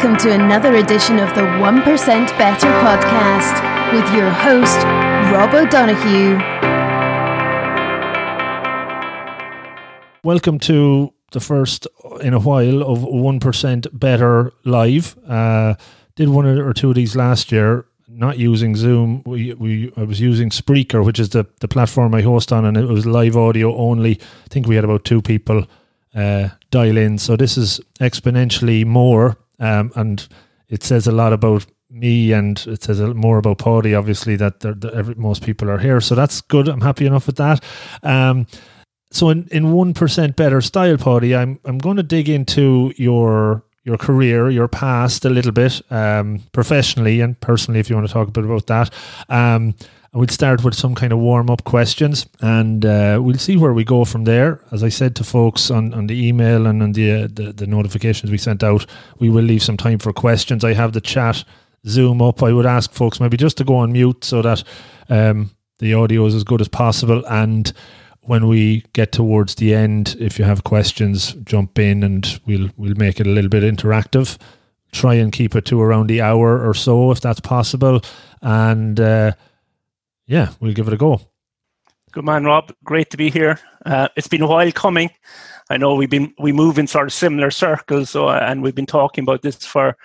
Welcome to another edition of the 1% Better podcast with your host, Rob O'Donoghue. Welcome to the first in a while of 1% Better Live. Uh, did one or two of these last year, not using Zoom. We, we I was using Spreaker, which is the, the platform I host on, and it was live audio only. I think we had about two people uh, dial in. So this is exponentially more, um, and it says a lot about me, and it says more about Paidi. Obviously, that every, most people are here, so that's good. I'm happy enough with that. Um, so in in one percent better style, Paidi, I'm I'm going to dig into your your career, your past a little bit, um, professionally and personally, if you want to talk a bit about that. Um, we'll start with some kind of warm up questions and uh, we'll see where we go from there. As I said to folks on, on the email and on the, uh, the, the notifications we sent out, we will leave some time for questions. I have the chat Zoom up. I would ask folks maybe just to go on mute so that um, the audio is as good as possible. And when we get towards the end, if you have questions, jump in and we'll we'll make it a little bit interactive. Try and keep it to around the hour or so if that's possible. And uh, yeah, we'll give it a go. Good man, Rob. Great to be here. Uh, it's been a while coming. I know we've been we move in sort of similar circles, so, and we've been talking about this for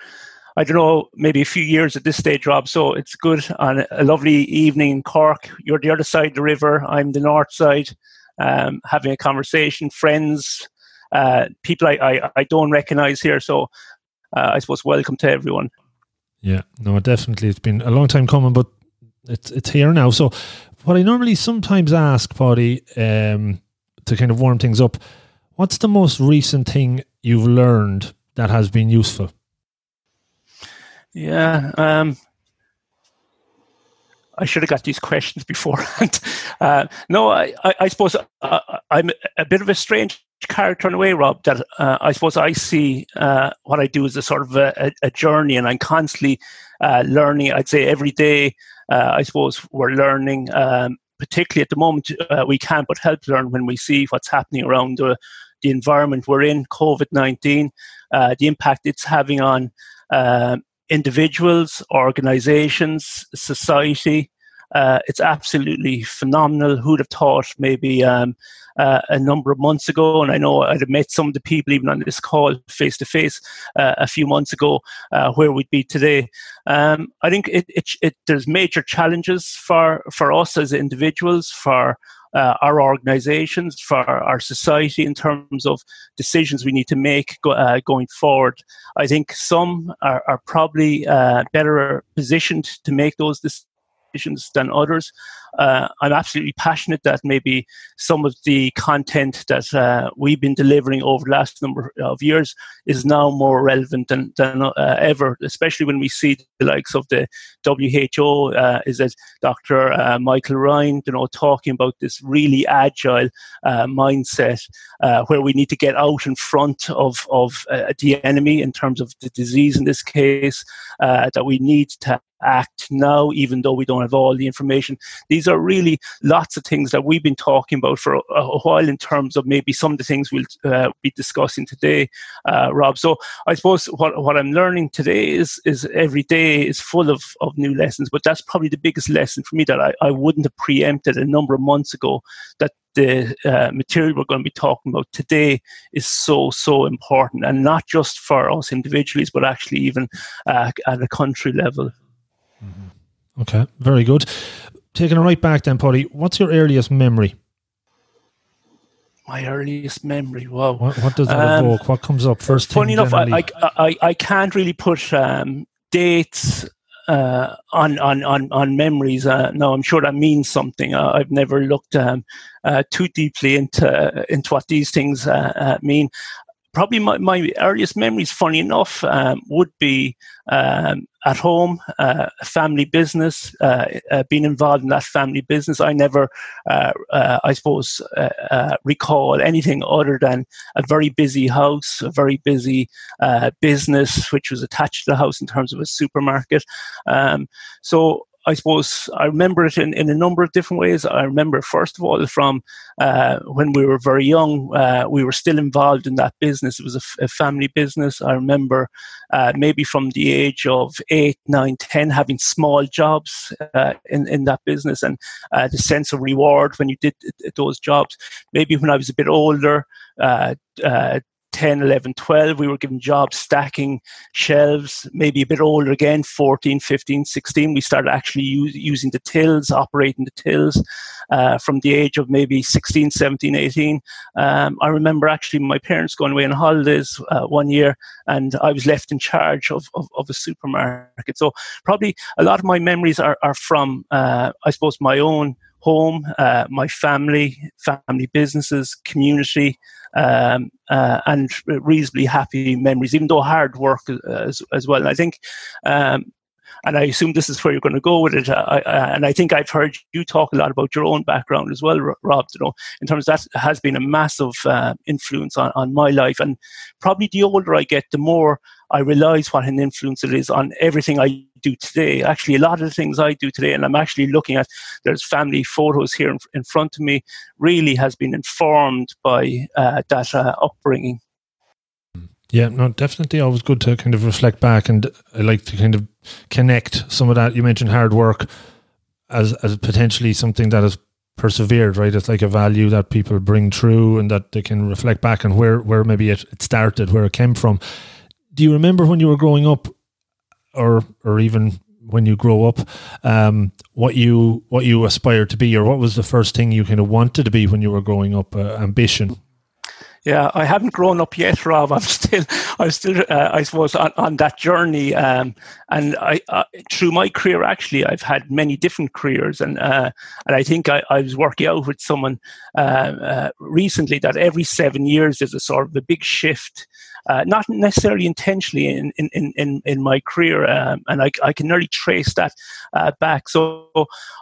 I don't know maybe a few years at this stage, Rob. So it's good on a lovely evening in Cork. You're the other side of the river. I'm the north side. Um, having a conversation, friends, uh, people I, I, I don't recognise here. So uh, I suppose welcome to everyone. Yeah, no, definitely. It's been a long time coming, but it's it's here now. So, what I normally sometimes ask, Paidi, um, to kind of warm things up, what's the most recent thing you've learned that has been useful? Yeah, um, I should have got these questions beforehand. Uh, no, I, I, I suppose uh, I'm a bit of a strange character in a way, Rob. That uh, I suppose I see uh, what I do as a sort of a, a journey, and I'm constantly uh, learning. I'd say every day uh, I suppose we're learning, um, particularly at the moment, we can't but help learn when we see what's happening around the, the environment we're in, COVID 19, uh, the impact it's having on individuals, organizations, society. Uh, it's absolutely phenomenal. Who'd have thought maybe um, uh, a number of months ago, and I know I'd have met some of the people even on this call face to face a few months ago, uh, where we'd be today. Um, I think it, it, it, there's major challenges for for us as individuals, for uh, our organizations, for our society in terms of decisions we need to make go, uh, going forward. I think some are, are probably uh, better positioned to make those decisions than others. Uh, I'm absolutely passionate that maybe some of the content that uh, we've been delivering over the last number of years is now more relevant than, than uh, ever, especially when we see the likes of the WHO, uh, is it Dr. Uh, Michael Ryan, you know, talking about this really agile uh, mindset where we need to get out in front of, of the enemy in terms of the disease in this case, that we need to act now, even though we don't have all the information. These are really lots of things that we've been talking about for a, a while in terms of maybe some of the things we'll uh, be discussing today, uh, Rob. So I suppose what, what I'm learning today is is every day is full of, of new lessons, but that's probably the biggest lesson for me that I, I wouldn't have preempted a number of months ago that the uh, material we're going to be talking about today is so so important and not just for us individuals but actually even uh, at a country level. Okay, very good. Taking it right back then, Paidi, what's your earliest memory? My earliest memory. Wow. What, what does that um, evoke? What comes up first? Funny enough, I, I, I, can't really put um, dates uh, on, on, on, on memories. Uh, no, I'm sure that means something. Uh, I've never looked um, uh, too deeply into into what these things uh, uh, mean probably my, my earliest memories, funny enough, um, would be um, at home, uh, family business, uh, uh, being involved in that family business. I never, uh, uh, I suppose, uh, recall anything other than a very busy house, a very busy business, which was attached to the house in terms of a supermarket. Um, so I suppose I remember it in, in a number of different ways. I remember, first of all, from uh, when we were very young, uh, we were still involved in that business. It was a, f- a family business. I remember uh, maybe from the age of eight, nine, ten, having small jobs uh, in, in that business and uh, the sense of reward when you did those jobs. Maybe when I was a bit older, uh, 10, 11, 12, we were given jobs stacking shelves, maybe a bit older again, 14, 15, 16. We started actually use, using the tills, operating the tills uh, from the age of maybe 16, 17, 18. Um, I remember actually my parents going away on holidays uh, one year and I was left in charge of, of, of, a supermarket. So probably a lot of my memories are, are from, uh, I suppose, my own home, uh, my family, family businesses, community, um, uh, and reasonably happy memories, even though hard work as, as well. And I think, um, and I assume this is where you're going to go with it. I, I, and I think I've heard you talk a lot about your own background as well, Rob. You know, in terms that has been a massive uh, influence on, on my life. And probably the older I get, the more I realize what an influence it is on everything I do today. Actually, a lot of the things I do today, and I'm actually looking at there's family photos here in, in front of me, really has been informed by uh, that uh, upbringing. Yeah, no, definitely always good to kind of reflect back, and I like to kind of connect some of that. You mentioned hard work as as potentially something that has persevered, right? It's like a value that people bring through, and that they can reflect back and where where maybe it, it started, where it came from do you remember when you were growing up, or or even when you grow up, um, what you what you aspired to be, or what was the first thing you kind of wanted to be when you were growing up? Uh, ambition. Yeah, I haven't grown up yet, Rob. I'm still, I'm still, uh, I suppose, on, on that journey. Um, and I, through my career, actually, I've had many different careers, and uh, and I think I, I, was working out with someone uh, uh, recently that every seven years there's a sort of a big shift uh, not necessarily intentionally in, in, in, in my career. Um, and I, I can nearly trace that uh, back. So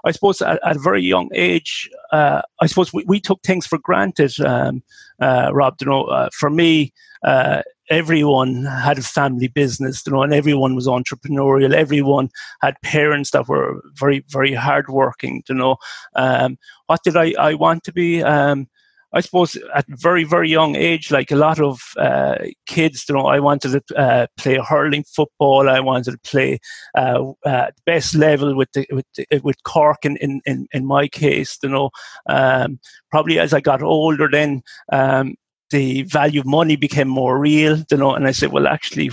I suppose at, at a very young age, uh, I suppose we, we took things for granted, um, uh, Rob. You know, uh, for me, uh, everyone had a family business, you know, and everyone was entrepreneurial. Everyone had parents that were very, very hardworking. You know, um, what did I, I want to be? Um, I suppose at very very young age, like a lot of uh, kids, you know, I wanted to uh, play hurling football. I wanted to play uh, uh best level with the, with the, with Cork in, in, in, in my case. You know, um, probably as I got older, then um, the value of money became more real, you know, and I said, well, actually,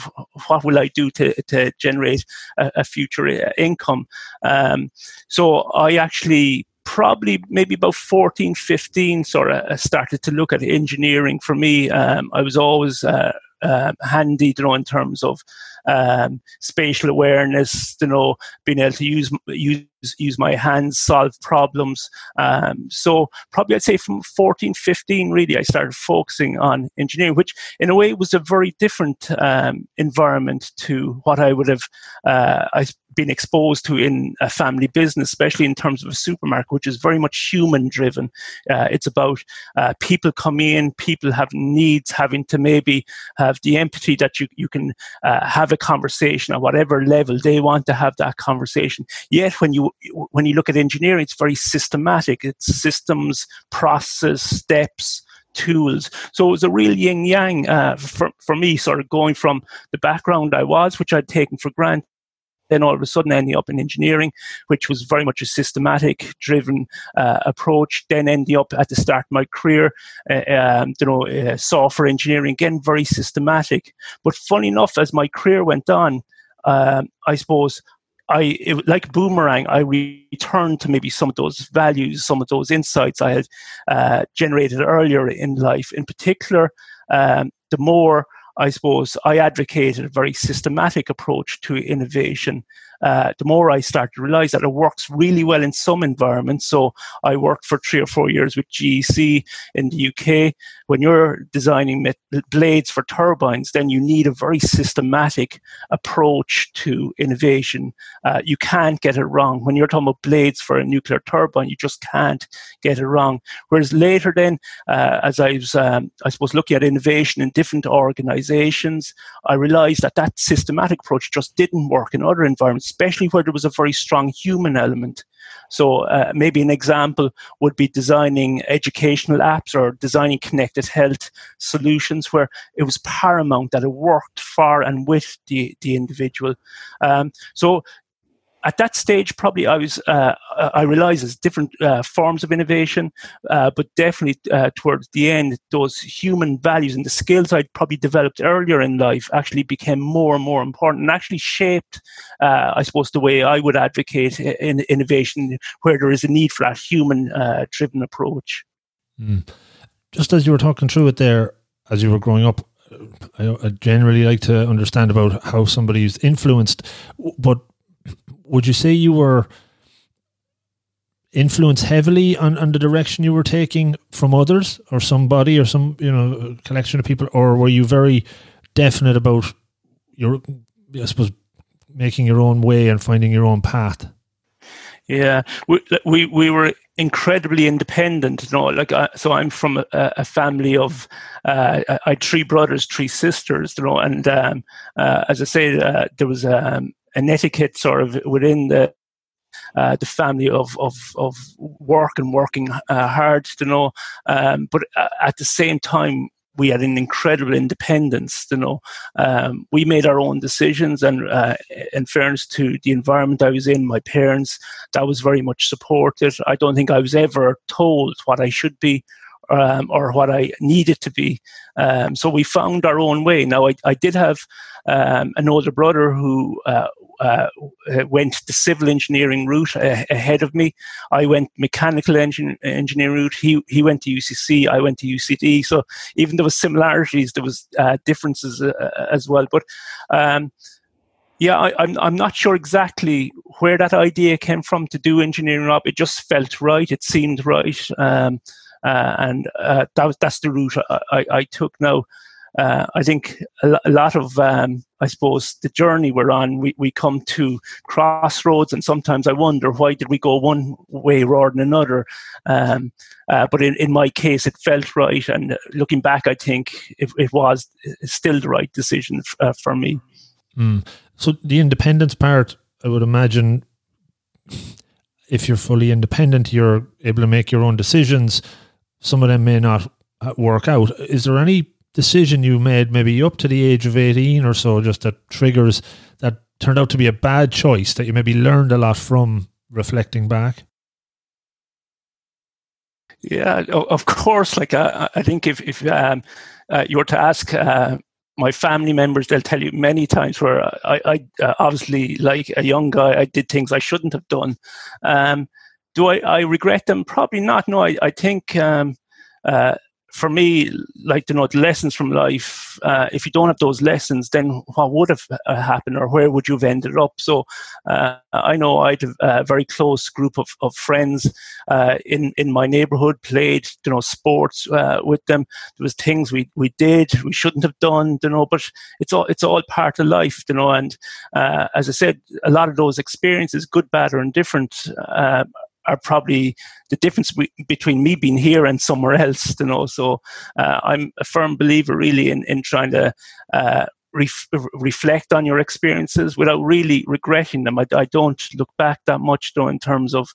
what will I do to, to generate a, a future uh, income? Um, so I actually probably maybe about 14, 15 sort of uh, started to look at engineering for me. Um, I was always uh, uh, handy, you know, in terms of um, spatial awareness, you know, being able to use use use my hands, solve problems. Um, so probably I'd say from 14, 15, really, I started focusing on engineering, which in a way was a very different um, environment to what I would have uh, I been exposed to in a family business, especially in terms of a supermarket, which is very much human driven. Uh, it's about uh, people coming in, people having needs, having to maybe have the empathy that you, you can uh, have a conversation at whatever level they want to have that conversation. Yet when you when you look at engineering, it's very systematic. It's systems, process, steps tools. So it was a real yin yang uh, for, for me, sort of going from the background I was, which I'd taken for granted, then all of a sudden ending up in engineering, which was very much a systematic driven uh, approach. Then ending up at the start of my career, uh, um, you know, uh, software engineering, again, very systematic. But funny enough, as my career went on, um, I suppose I it, like boomerang. I returned to maybe some of those values, some of those insights I had uh, generated earlier in life. In particular, um, the more I suppose I advocated a very systematic approach to innovation uh, the more I start to realize that it works really well in some environments. So I worked for three or four years with GEC in the UK. When you're designing blades for turbines, then you need a very systematic approach to innovation. Uh, you can't get it wrong. When you're talking about blades for a nuclear turbine, you just can't get it wrong. Whereas later, then, uh, as I was, um, I suppose, looking at innovation in different organizations, organizations, I realized that that systematic approach just didn't work in other environments, especially where there was a very strong human element. So uh, maybe an example would be designing educational apps or designing connected health solutions where it was paramount that it worked for and with the, the individual. Um, so at that stage, probably I was uh, I realised there's different uh, forms of innovation, uh, but definitely uh, towards the end, those human values and the skills I'd probably developed earlier in life actually became more and more important and actually shaped, uh, I suppose, the way I would advocate in innovation where there is a need for that human-driven uh, approach. Mm. Just as you were talking through it there, as you were growing up, I, I generally like to understand about how somebody's influenced, but would you say you were influenced heavily on, on the direction you were taking from others or somebody or some you know collection of people? Or were you very definite about your i suppose making your own way and finding your own path? Yeah we we, we were incredibly independent you know like uh, so i'm from a, a family of uh, i had three brothers three sisters you know and um, uh, as i say uh, there was um, an etiquette sort of within the uh, the family of, of, of work and working uh, hard, you know. Um, but uh, at the same time, we had an incredible independence, you know. Um, we made our own decisions, and uh, in fairness to the environment I was in, my parents, that was very much supported. I don't think I was ever told what I should be um, or what I needed to be. Um, so we found our own way. Now, I, I did have um, an older brother who uh, uh, went the civil engineering route ahead of me. I went mechanical engin- engineering route. He he went to UCC. I went to UCD. So even there was similarities, there was uh, differences uh, uh, as well. But um, yeah, I, am I'm, I'm not sure exactly where that idea came from to do engineering up. It just felt right. It seemed right. Um, uh, and uh, that was that's the route I, I, I took now. Uh, I think a, lot of, um, I suppose, the journey we're on, we, we come to crossroads, and sometimes I wonder why did we go one way rather than another. Um, uh, but in, in my case, it felt right, and looking back, I think it, it was still the right decision f- uh, for me. Mm. So the independence part, I would imagine, if you're fully independent, you're able to make your own decisions some of them may not uh, work out. Is there any decision you made maybe up to the age of 18 or so just that triggers that turned out to be a bad choice that you maybe learned a lot from reflecting back? Yeah, of course. Like uh, I think if if um, uh, you were to ask uh, my family members, they'll tell you many times where I, I uh, obviously, like a young guy, I did things I shouldn't have done. Um, do I, I regret them? Probably not. No, I, I think um, uh, for me, like you know, the lessons from life. Uh, if you don't have those lessons, then what would have uh, happened, or where would you have ended up? So, uh, I know I had a very close group of, of friends uh, in in my neighbourhood. Played you know sports uh, with them. There was things we, we did we shouldn't have done, you know. But it's all it's all part of life, you know. And uh, as I said, a lot of those experiences, good, bad, or indifferent are probably the difference between me being here and somewhere else. You know, so uh, I'm a firm believer, really, in in trying to. Uh, ref- reflect on your experiences without really regretting them. I, I, don't look back that much, though, in terms of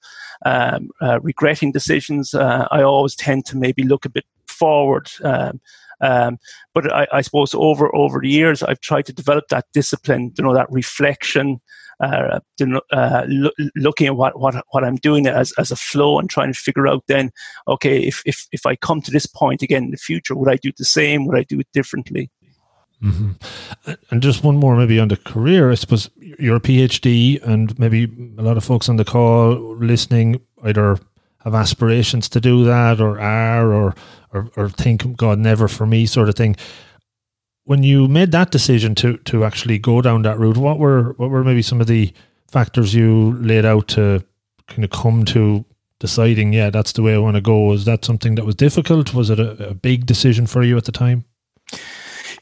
um, uh, regretting decisions. Uh, I always tend to maybe look a bit forward. Um, um, but I, I, suppose over over the years, I've tried to develop that discipline, you know, that reflection, uh, uh, lo- looking at what, what what I'm doing as, as a flow and trying to figure out then, okay, if, if if I come to this point again in the future, would I do the same? Would I do it differently? Mm-hmm. And just one more, maybe on the career. I suppose you're a PhD, and maybe a lot of folks on the call listening either have aspirations to do that, or are, or or, or think, God, never for me, sort of thing when you made that decision to to actually go down that route, what were what were maybe some of the factors you laid out to kind of come to deciding, yeah, that's the way I want to go? Was that something that was difficult? Was it a, a big decision for you at the time?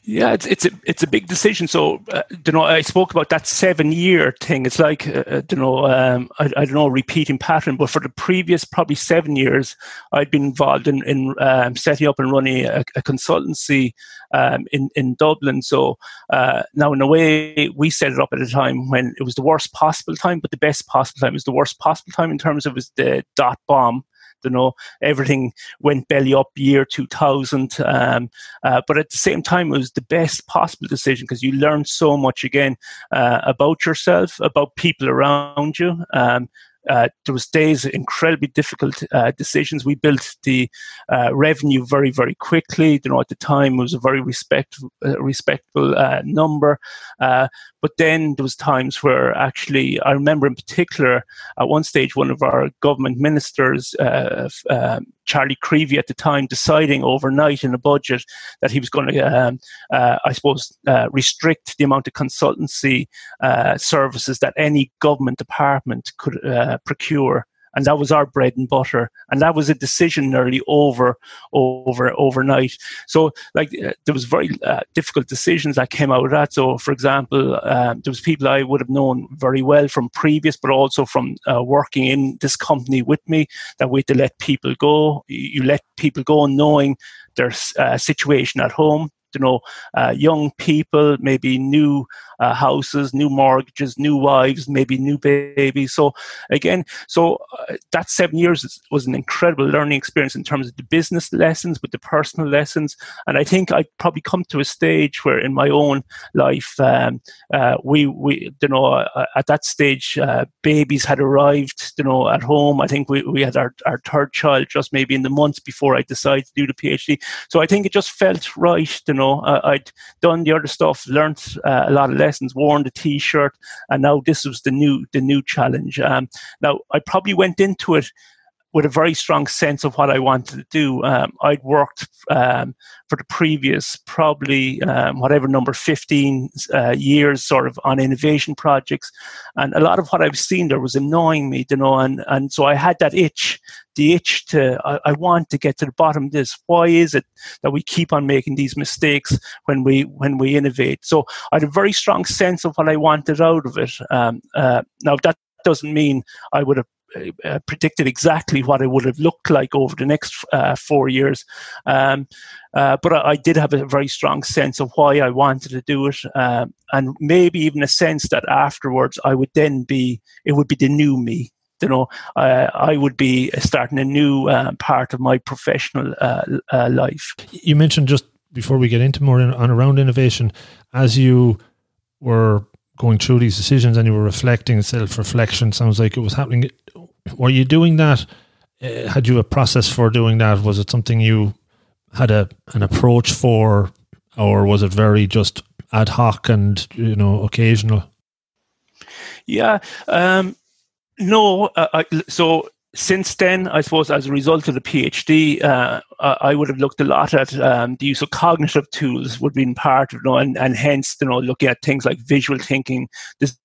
Yeah, it's it's a it's a big decision. So, uh, you know, I spoke about that seven year thing. It's like, uh, uh, you know, um, I, I don't know, repeating pattern. But for the previous probably seven years, I'd been involved in in um, setting up and running a, a consultancy um, in in Dublin. So uh, now, in a way, we set it up at a time when it was the worst possible time, but the best possible time. is the worst possible time in terms of was the dot bomb you know everything went belly up year 2000 um, uh, but at the same time it was the best possible decision because you learned so much again uh, about yourself about people around you um, uh, there was days incredibly difficult uh, decisions. We built the uh, revenue very, very quickly. You know, at the time it was a very respect, uh, respectable uh, number. Uh, but then there was times where actually, I remember in particular, at one stage, one of our government ministers, Charlie McCreevy at the time, deciding overnight in a budget that he was going to, um, I suppose, restrict the amount of consultancy services that any government department could uh, procure and that was our bread and butter. And that was a decision nearly over over overnight. So like uh, there was very uh, difficult decisions that came out of that. So for example um, there was people i would have known very well from previous but also from uh, working in this company with me that we had to let people go. You let people go knowing their uh, situation at home. You know, uh, young people, maybe new uh, houses, new mortgages, new wives, maybe new babies. So again, so uh, that seven years was an incredible learning experience in terms of the business lessons, but the personal lessons. And I think I probably come to a stage where in my own life, um, uh, we we you know uh, at that stage, uh, babies had arrived, you know, at home. I think we, we had our, our third child just maybe in the months before I decided to do the PhD. So I think it just felt right, you know know, I'd done the other stuff, learned uh, a lot of lessons, worn the T-shirt, and now this was the new the new challenge. Um, now I probably went into it with a very strong sense of what I wanted to do. Um, I'd worked um, for the previous probably um, whatever number 15 uh, years sort of on innovation projects. And a lot of what I've seen there was annoying me, you know, and, and so I had that itch, the itch to, I, I want to get to the bottom of this. Why is it that we keep on making these mistakes when we, when we innovate? So I had a very strong sense of what I wanted out of it. Um, uh, now that doesn't mean I would have uh, predicted exactly what it would have looked like over the next uh, four years. Um, uh, but I, I, did have a very strong sense of why I wanted to do it, um, and maybe even a sense that afterwards I would then be, it would be the new me. You know, I would be starting a new uh, part of my professional uh, life. You mentioned just before we get into more in, on around innovation, as you were going through these decisions and you were reflecting, self reflection sounds like it was happening were you doing that? Uh, had you a process for doing that? Was it something you had a an approach for, or was it very just ad hoc and you know occasional? Yeah, um, no. Uh, I, so since then, I suppose as a result of the PhD, uh, I would have looked a lot at um, the use of cognitive tools would be in part of, you know, and, and hence, you know, looking at things like visual thinking,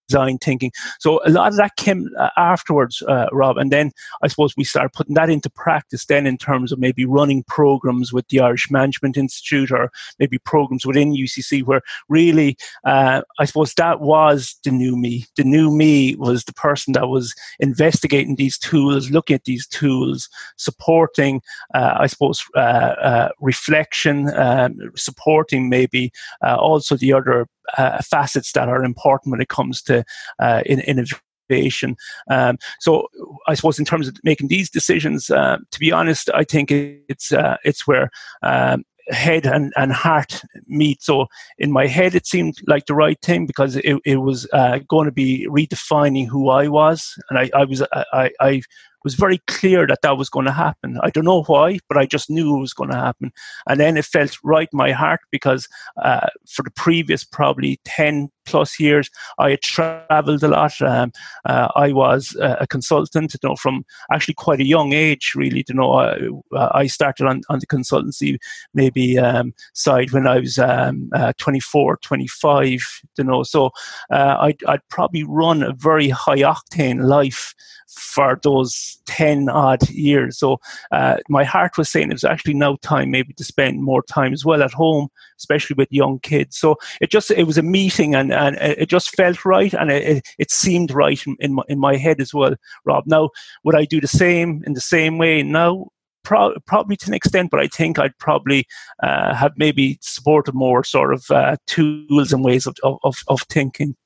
design thinking. So a lot of that came uh, afterwards, uh, Rob. And then I suppose we started putting that into practice then in terms of maybe running programs with the Irish Management Institute or maybe programs within UCC where really, uh, I suppose that was the new me. The new me was the person that was investigating these tools, looking at these tools, supporting, uh, I suppose, uh, uh, reflection, um, supporting maybe also the other uh, facets that are important when it comes to uh, in, innovation. Um, so I suppose in terms of making these decisions, uh, to be honest, I think it's uh, it's where um, head and, and heart meet. So in my head, it seemed like the right thing because it, it was uh, going to be redefining who I was, and I, I was I, I was very clear that that was going to happen. I don't know why, but I just knew it was going to happen. And then it felt right in my heart because uh, for the previous probably 10 plus years, I had traveled a lot. Um, uh, I was a consultant, you know, from actually quite a young age, really. You know, I, I started on, on the consultancy maybe um, side when I was um, uh, 24, 25, you know. So uh, I'd, I'd probably run a very high octane life for those last 10 odd years. So uh, my heart was saying it was actually now time maybe to spend more time as well at home, especially with young kids. So it just, it was a meeting and, and it just felt right and it, it seemed right in, in, my, in my head as well, Rob. Now, would I do the same in the same way now? Pro- probably to an extent, but I think I'd probably uh, have maybe supported more sort of uh, tools and ways of, of, of thinking.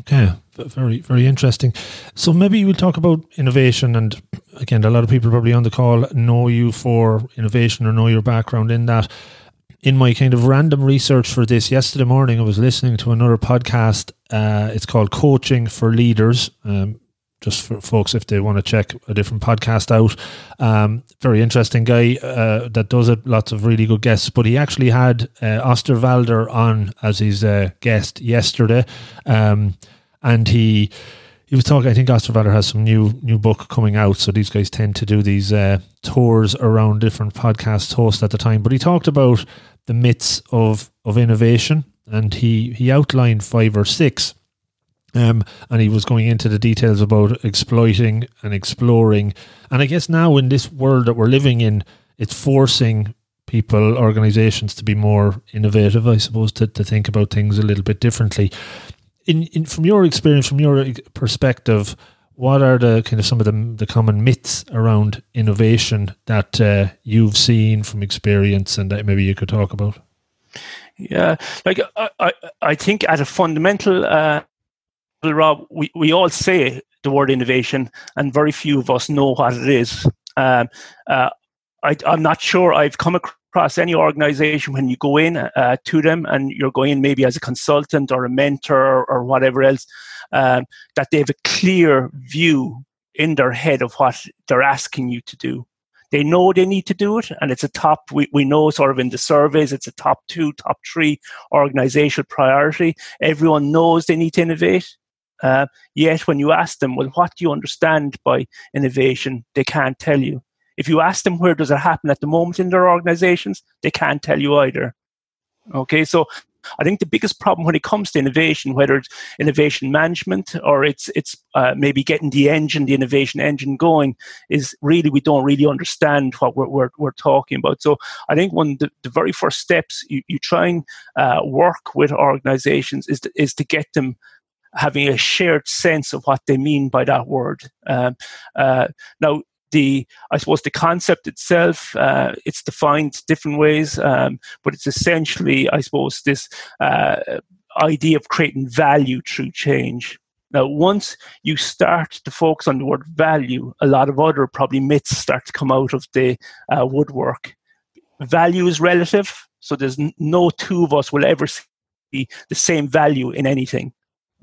Okay, very very interesting. So maybe we'll talk about innovation, and again, a lot of people probably on the call know you for innovation or know your background in that. In my kind of random research for this yesterday morning, I was listening to another podcast. Uh, it's called Coaching for Leaders. Um, just for folks if they want to check a different podcast out. Um, very interesting guy uh, that does it. Lots of really good guests. But he actually had uh, Osterwalder on as his uh, guest yesterday, um, and he he was talking. I think Osterwalder has some new new book coming out. So these guys tend to do these uh, tours around different podcast hosts at the time. But he talked about the myths of of innovation, and he he outlined five or six um, and he was going into the details about exploiting and exploring. And I guess now in this world that we're living in, it's forcing people, organizations to be more innovative, I suppose, to, to think about things a little bit differently. In, in from your experience, from your perspective, what are the kind of some of the, the common myths around innovation that uh, you've seen from experience and that maybe you could talk about? Yeah, like I, I, think at a fundamental uh, Rob, we, we all say the word innovation, and very few of us know what it is. Um, uh, I, am not sure I've come across any organization when you go in uh, to them and you're going in maybe as a consultant or a mentor or, or whatever else, um, that they have a clear view in their head of what they're asking you to do. They know they need to do it, and it's a top, we, we know sort of in the surveys, it's a top two, top three organizational priority. Everyone knows they need to innovate uh, yet, when you ask them, well, what do you understand by innovation? They can't tell you. If you ask them where does it happen at the moment in their organizations, they can't tell you either. Okay, so I think the biggest problem when it comes to innovation, whether it's innovation management or it's it's uh, maybe getting the engine, the innovation engine going, is really we don't really understand what we're we're, we're talking about. So I think one of the, the very first steps you, you try and uh, work with organizations is to, is to get them having a shared sense of what they mean by that word. Um, uh, now, the I suppose the concept itself uh, it's defined different ways, um, but it's essentially I suppose this uh, idea of creating value through change. Now, once you start to focus on the word value, a lot of other probably myths start to come out of the uh, woodwork. Value is relative, so there's no two of us will ever see the same value in anything.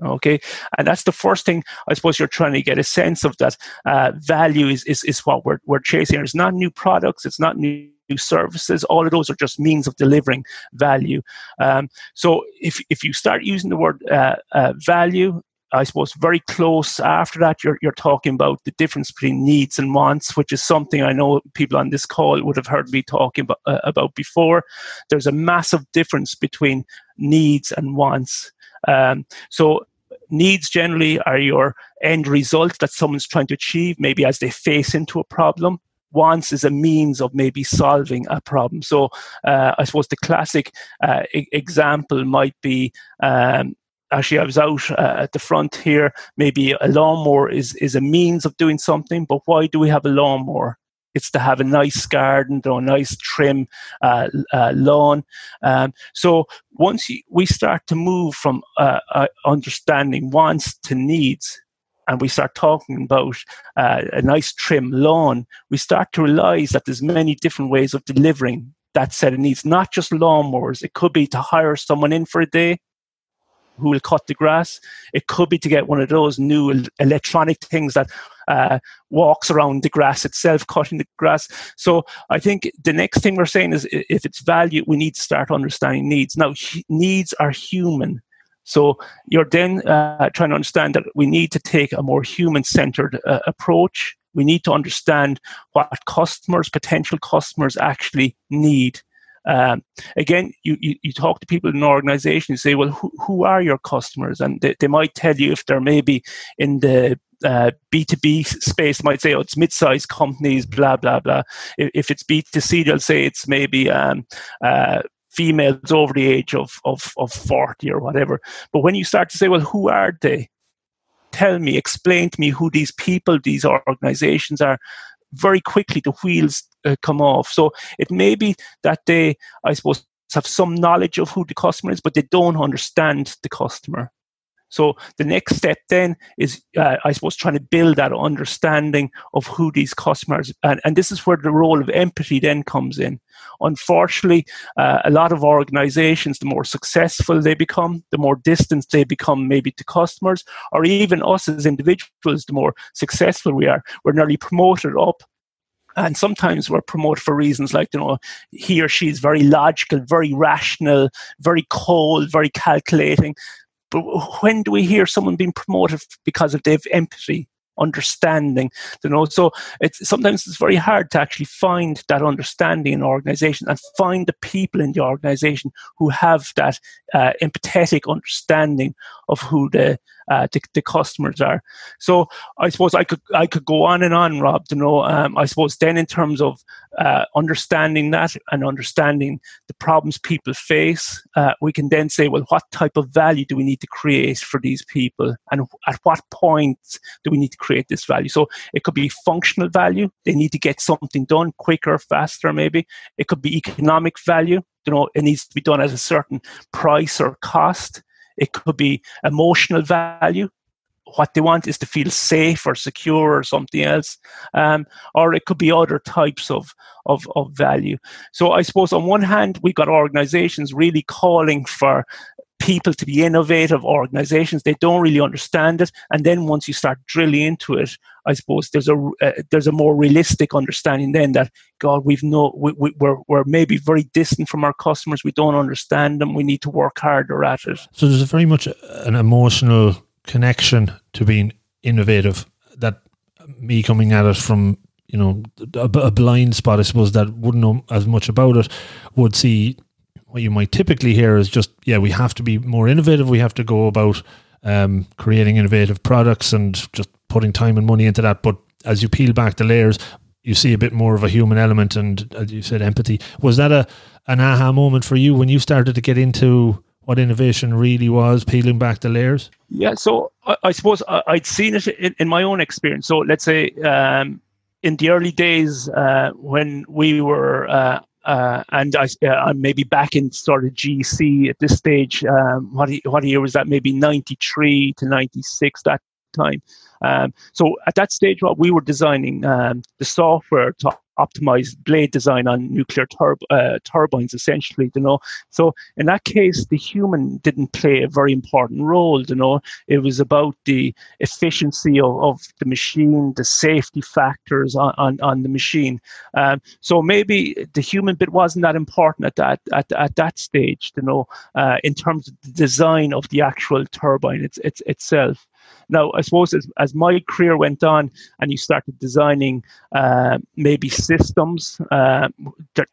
Okay, and that's the first thing I suppose you're trying to get a sense of that uh, value is, is is what we're we're chasing. It's not new products, it's not new new services. All of those are just means of delivering value. Um, so if if you start using the word uh, uh, value, I suppose very close after that, you're you're talking about the difference between needs and wants, which is something I know people on this call would have heard me talking about, uh, about before. There's a massive difference between needs and wants. Um, so needs generally are your end result that someone's trying to achieve, maybe as they face into a problem. Wants is a means of maybe solving a problem. So uh, I suppose the classic uh, e- example might be um, actually I was out uh, at the front here. Maybe a lawnmower is is a means of doing something, but why do we have a lawnmower? It's to have a nice garden or a nice trim uh, uh, lawn. Um, so once you, we start to move from uh, uh understanding wants to needs, and we start talking about uh, a nice trim lawn, we start to realize that there's many different ways of delivering that set of needs, not just lawnmowers. It could be to hire someone in for a day who will cut the grass. It could be to get one of those new electronic things that uh, walks around the grass itself, cutting the grass. So I think the next thing we're saying is if it's value, we need to start understanding needs. Now, needs are human. So you're then uh, trying to understand that we need to take a more human-centered uh, approach. We need to understand what customers, potential customers, actually need. Um, again, you, you, you, talk to people in an organization, you say, well, who, who are your customers? And they, they might tell you if they're maybe in the uh, B2B space might say, oh, it's mid-sized companies, blah, blah, blah. If, if it's B2C, they'll say it's maybe um, uh, females over the age of, of, of 40 or whatever. But when you start to say, well, who are they? Tell me, explain to me who these people, these organizations are, very quickly the wheels uh, come off. So it may be that they, I suppose, have some knowledge of who the customer is, but they don't understand the customer. So the next step then is, uh, I suppose, trying to build that understanding of who these customers, and, and this is where the role of empathy then comes in. Unfortunately, uh, a lot of organizations, the more successful they become, the more distant they become maybe to customers, or even us as individuals, the more successful we are, we're nearly promoted up and sometimes we're promoted for reasons like you know he or she is very logical very rational very cold very calculating but when do we hear someone being promoted because of have empathy, understanding? You know, so it's sometimes it's very hard to actually find that understanding in an organization and find the people in the organization who have that uh, empathetic understanding of who the uh, the, the, customers are. So I suppose I could I could go on and on, Rob. You know, um, I suppose then in terms of uh, understanding that and understanding the problems people face, uh, we can then say, well, what type of value do we need to create for these people, and at what point do we need to create this value? So it could be functional value; they need to get something done quicker, faster, maybe. It could be economic value. You know, it needs to be done at a certain price or cost it could be emotional value. What they want is to feel safe or secure or something else. Um, or it could be other types of, of, of value. So I suppose on one hand, we've got organizations really calling for people to be innovative organizations they don't really understand it and then once you start drilling into it i suppose there's a uh, there's a more realistic understanding then that god we've no we, we, we're, we're maybe very distant from our customers we don't understand them we need to work harder at it so there's very much an emotional connection to being innovative that me coming at it from you know a, a blind spot i suppose that wouldn't know as much about it would see what you might typically hear is just, yeah, we have to be more innovative. We have to go about um, creating innovative products and just putting time and money into that. But as you peel back the layers, you see a bit more of a human element and, as you said, empathy. Was that a an aha moment for you when you started to get into what innovation really was, peeling back the layers? Yeah, so I, I suppose I, would seen it in, in, my own experience. So let's say um, in the early days uh, when we were uh, uh, and I, uh, I'm maybe back in sort of GEC at this stage. Um, what, what year was that? Maybe 93 to 96, that time. Um, so at that stage, what we were designing um, the software optimize blade design on nuclear turb- uh, turbines, essentially. You know, so in that case, the human didn't play a very important role. You know, it was about the efficiency of, of the machine, the safety factors on, on, on the machine. Um, so maybe the human bit wasn't that important at that at, at that stage. You know, uh, in terms of the design of the actual turbine it's, it's itself. Now, I suppose as, as my career went on and you started designing uh, maybe systems, uh,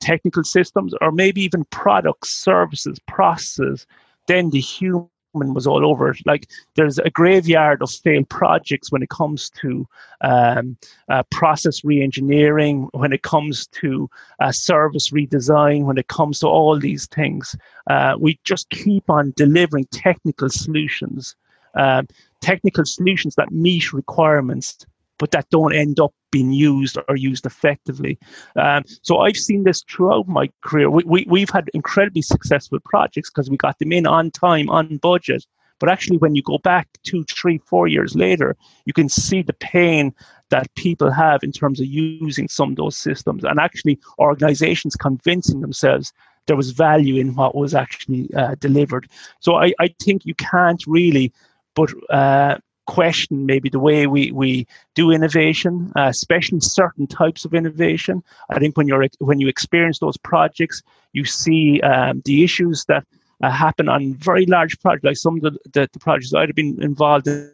technical systems, or maybe even products, services, processes, then the human was all over it. Like there's a graveyard of failed projects when it comes to um, uh, process reengineering, when it comes to uh, service redesign, when it comes to all these things. Uh, we just keep on delivering technical solutions um, technical solutions that meet requirements but that don't end up being used or used effectively. Um, so I've seen this throughout my career. We, we, we've had incredibly successful projects because we got them in on time, on budget. But actually, when you go back two, three, four years later, you can see the pain that people have in terms of using some of those systems and actually organizations convincing themselves there was value in what was actually uh, delivered. So I, I think you can't really but uh, question maybe the way we, we do innovation, uh, especially certain types of innovation. I think when you're when you experience those projects, you see um, the issues that uh, happen on very large projects, like some of the, the, the projects I'd have been involved in.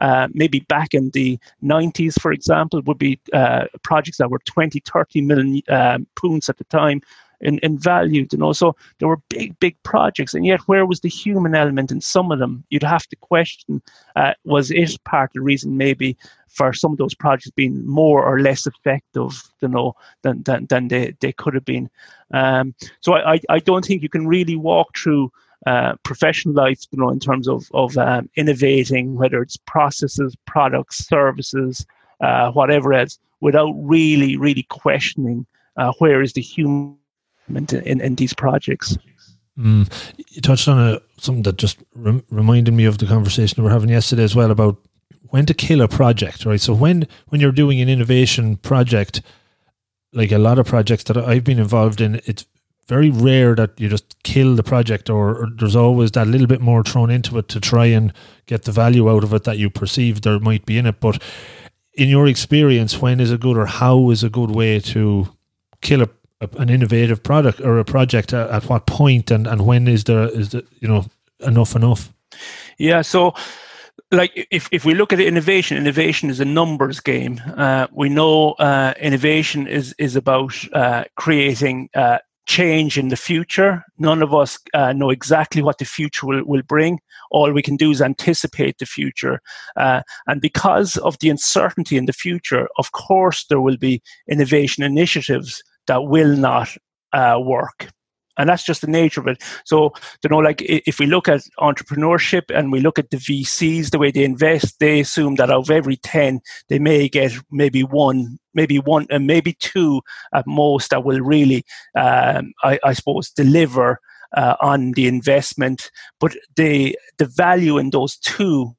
Uh, maybe back in the 90s, for example, would be uh, projects that were 20, 30 million um, pounds at the time. In, in value, you know. So there were big, big projects, and yet where was the human element in some of them? You'd have to question: uh, was it part of the reason maybe for some of those projects being more or less effective, you know, than than, than they, they could have been? Um, so I, I don't think you can really walk through. Uh, professional life, you know, in terms of of um, innovating, whether it's processes, products, services, uh, whatever else, without really, really questioning uh, where is the human in, in these projects. Mm. You touched on a, something that just rem- reminded me of the conversation we were having yesterday as well about when to kill a project, right? So when when you're doing an innovation project, like a lot of projects that I've been involved in, it's very rare that you just kill the project, or, or, there's always that little bit more thrown into it to try and get the value out of it that you perceive there might be in it. But in your experience, when is a good or how is a good way to kill a an innovative product or a project at, at what point and, and when is there is the you know enough enough? Yeah so like if, if we look at innovation innovation is a numbers game. Uh, we know uh, innovation is is about uh, creating uh, change in the future. None of us uh, know exactly what the future will, will bring. All we can do is anticipate the future. Uh, and because of the uncertainty in the future of course there will be innovation initiatives that will not uh, work and that's just the nature of it. So, you know, like if we look at entrepreneurship and we look at the VCs, the way they invest, they assume that out of every ten, they may get maybe one, maybe one, and maybe two at most that will really, um, I, I, suppose, deliver uh, on the investment. But the the value in those two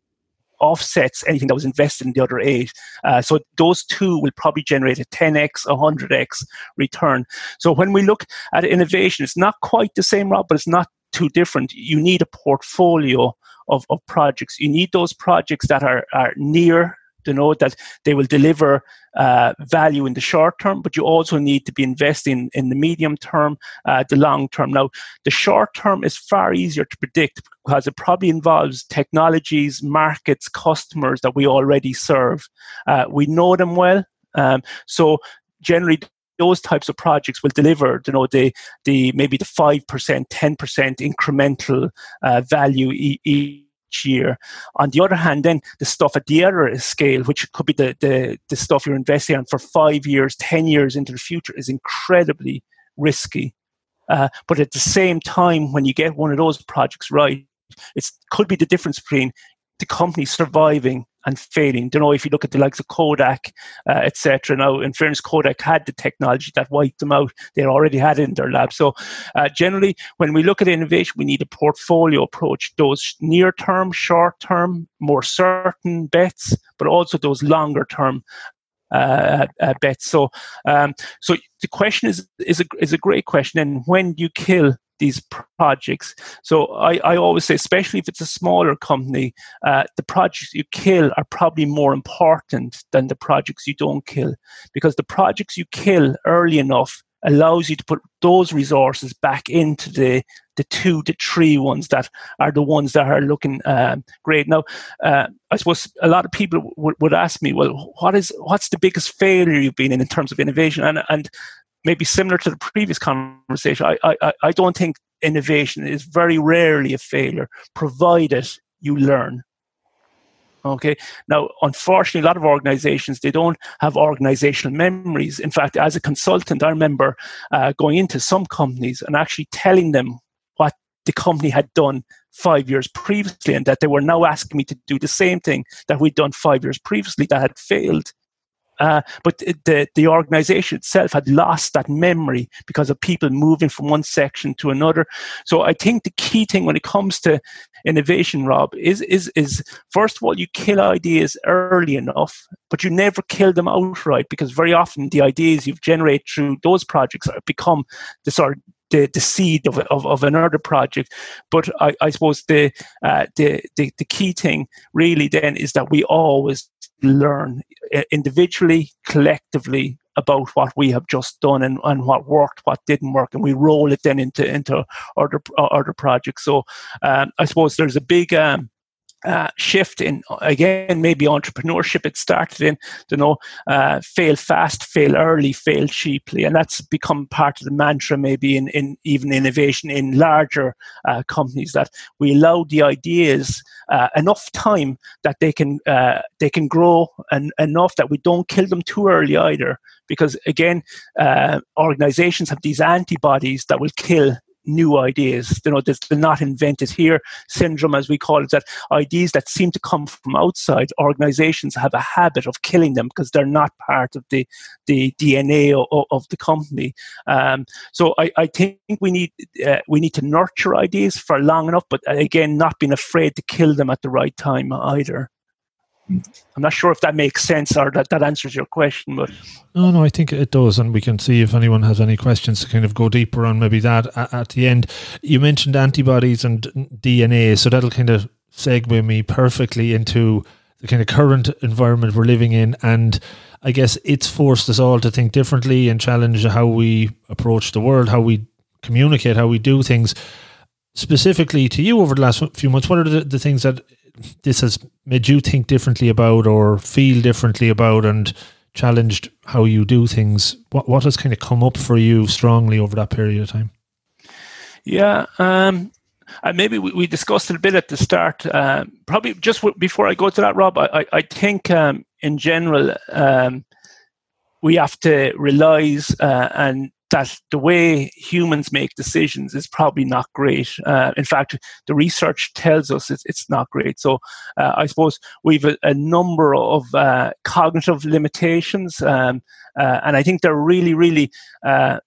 offsets anything that was invested in the other eight. Uh, so those two will probably generate a 10x, a 100x return. So when we look at innovation, it's not quite the same, Rob, but it's not too different. You need a portfolio of, of projects. You need those projects that are, are near to know that they will deliver uh, value in the short term, but you also need to be investing in the medium term, uh, the long term. Now, the short term is far easier to predict because it probably involves technologies, markets, customers that we already serve. Uh, we know them well. Um, so generally those types of projects will deliver, you know, the the maybe the five percent, ten percent incremental uh, value e- e- year. On the other hand, then the stuff at the other scale, which could be the, the, the stuff you're investing on for five years, 10 years into the future, is incredibly risky. Uh, but at the same time, when you get one of those projects right, it could be the difference between the company surviving and failing. You know, if you look at the likes of Kodak, uh, etc. Now, in fairness, Kodak had the technology that wiped them out. They already had it in their lab. So, uh, generally, when we look at innovation, we need a portfolio approach. Those near-term, short-term, more certain bets, but also those longer-term uh, uh, bets. So, um, so the question is is a is a great question. And when you kill these projects. So I, I always say, especially if it's a smaller company, uh, the projects you kill are probably more important than the projects you don't kill, because the projects you kill early enough allows you to put those resources back into the the two to three ones that are the ones that are looking um, great. Now, uh, I suppose a lot of people w- would ask me, well, what is what's the biggest failure you've been in in terms of innovation? And and maybe similar to the previous conversation, I, I, I don't think innovation is very rarely a failure, provided you learn. Okay. Now, unfortunately, a lot of organizations they don't have organizational memories. In fact, as a consultant, I remember uh, going into some companies and actually telling them what the company had done five years previously, and that they were now asking me to do the same thing that we'd done five years previously that had failed. Uh, but the, the organization itself had lost that memory because of people moving from one section to another. So I think the key thing when it comes to innovation, Rob, is, is, is first of all, you kill ideas early enough, but you never kill them outright because very often the ideas you've generated through those projects become the sort of the, the seed of, of, of another project. But I, I suppose the, uh, the, the, the key thing really then is that we always learn uh, individually, collectively about what we have just done and, and what worked, what didn't work, and we roll it then into into other other projects. So um, I suppose there's a big um, uh, shift in again maybe entrepreneurship it started in you know uh, fail fast fail early fail cheaply. And that's become part of the mantra maybe in, in even innovation in larger uh, companies that we allow the ideas uh, enough time that they can uh, they can grow and enough that we don't kill them too early either. Because again organizations have these antibodies that will kill new ideas. You know, they're not invented here syndrome, as we call it, that ideas that seem to come from outside organizations have a habit of killing them because they're not part of the, the DNA of, of the company. Um, so I, I, think we need, uh, we need to nurture ideas for long enough, but again, not being afraid to kill them at the right time either. I'm not sure if that makes sense or that, that answers your question, but no, no, I think it does, and we can see if anyone has any questions to kind of go deeper on maybe that at, at the end. You mentioned antibodies and DNA, so that'll kind of segue me perfectly into the kind of current environment we're living in, and I guess it's forced us all to think differently and challenge how we approach the world, how we communicate, how we do things. Specifically to you over the last few months, what are the, the things that this has made you think differently about or feel differently about and challenged how you do things? What what has kind of come up for you strongly over that period of time? Yeah, um, and maybe we, we, discussed it a bit at the start. Uh, probably just w- before I go to that, Rob, I, I, I think um, in general um, we have to realize uh, and that the way humans make decisions is probably not great. Uh, in fact, the research tells us it's, it's not great. So uh, I suppose we've a, a number of uh, cognitive limitations, um, uh, and I think they're really, really uh,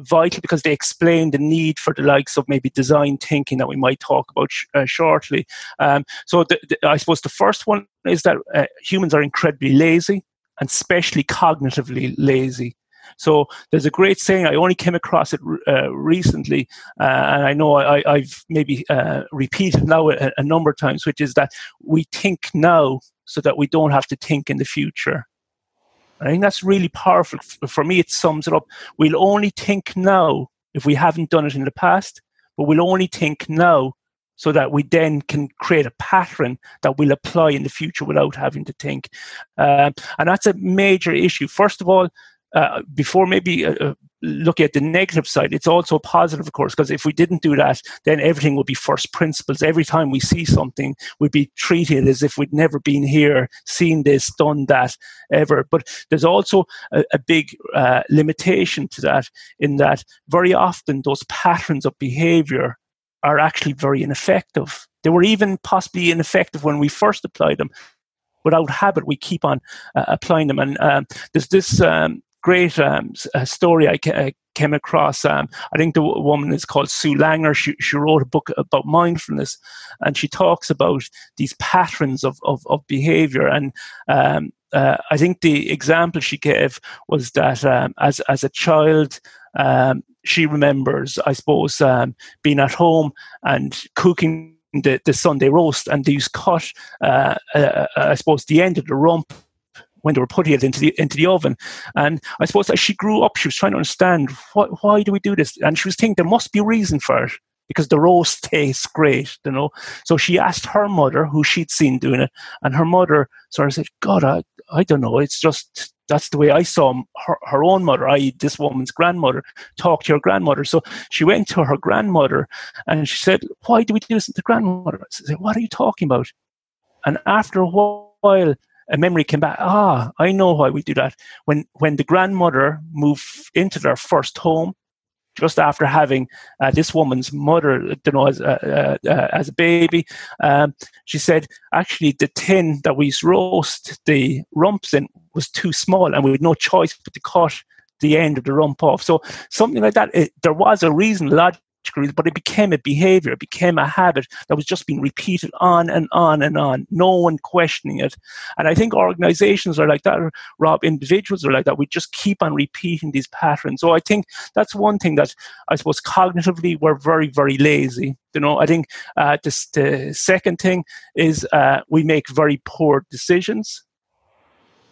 vital because they explain the need for the likes of maybe design thinking that we might talk about sh- uh, shortly. Um, so the, the, I suppose the first one is that humans are incredibly lazy and especially cognitively lazy. So there's a great saying. I only came across it uh, recently, uh, and I know I, have maybe uh, repeated now a, a number of times, which is that we think now so that we don't have to think in the future. I think that's really powerful. For me, it sums it up. We'll only think now if we haven't done it in the past, but we'll only think now so that we then can create a pattern that we'll apply in the future without having to think. Um, and that's a major issue. First of all, uh, before maybe uh, uh, looking at the negative side, it's also positive, of course, because if we didn't do that, then everything would be first principles. Every time we see something, we'd be treated as if we'd never been here, seen this, done that, ever. But there's also a, a big uh, limitation to that, in that very often those patterns of behavior are actually very ineffective. They were even possibly ineffective when we first applied them. Without habit, we keep on uh, applying them. And um, there's this um, great um, uh, story I ca- came across. Um, I think the w- woman is called Sue Langer. She, she wrote a book about mindfulness, and she talks about these patterns of, of, of behavior. And um, uh, I think the example she gave was that um, as, as a child, um, she remembers, I suppose, um, being at home and cooking the, the Sunday roast, and these cut, uh, uh, I suppose, the end of the rump when they were putting it into the into the oven. And I suppose as she grew up, she was trying to understand why do we do this, and she was thinking there must be a reason for it because the roast tastes great, you know. So she asked her mother, who she'd seen doing it, and her mother sort of said, "God, I I don't know. It's just." That's the way I saw her, her own mother, i.e., this woman's grandmother, talk to her grandmother. So she went to her grandmother and she said, Why do we do this to the grandmother? I said, What are you talking about? And after a while, a memory came back. Ah, I know why we do that. When when the grandmother moved into their first home, just after having uh, this woman's mother, you know, as, uh, uh, uh, as a baby, um, she said actually the tin that we roast the rumps in was too small, and we had no choice but to cut the end of the rump off. So something like that. It, there was a reason, but it became a behavior, it became a habit that was just being repeated on and on and on, no one questioning it. And I think organizations are like that, Rob, individuals are like that. We just keep on repeating these patterns. So I think that's one thing that I suppose cognitively we're very, very lazy. You know, I think uh, this, the second thing is uh, we make very poor decisions.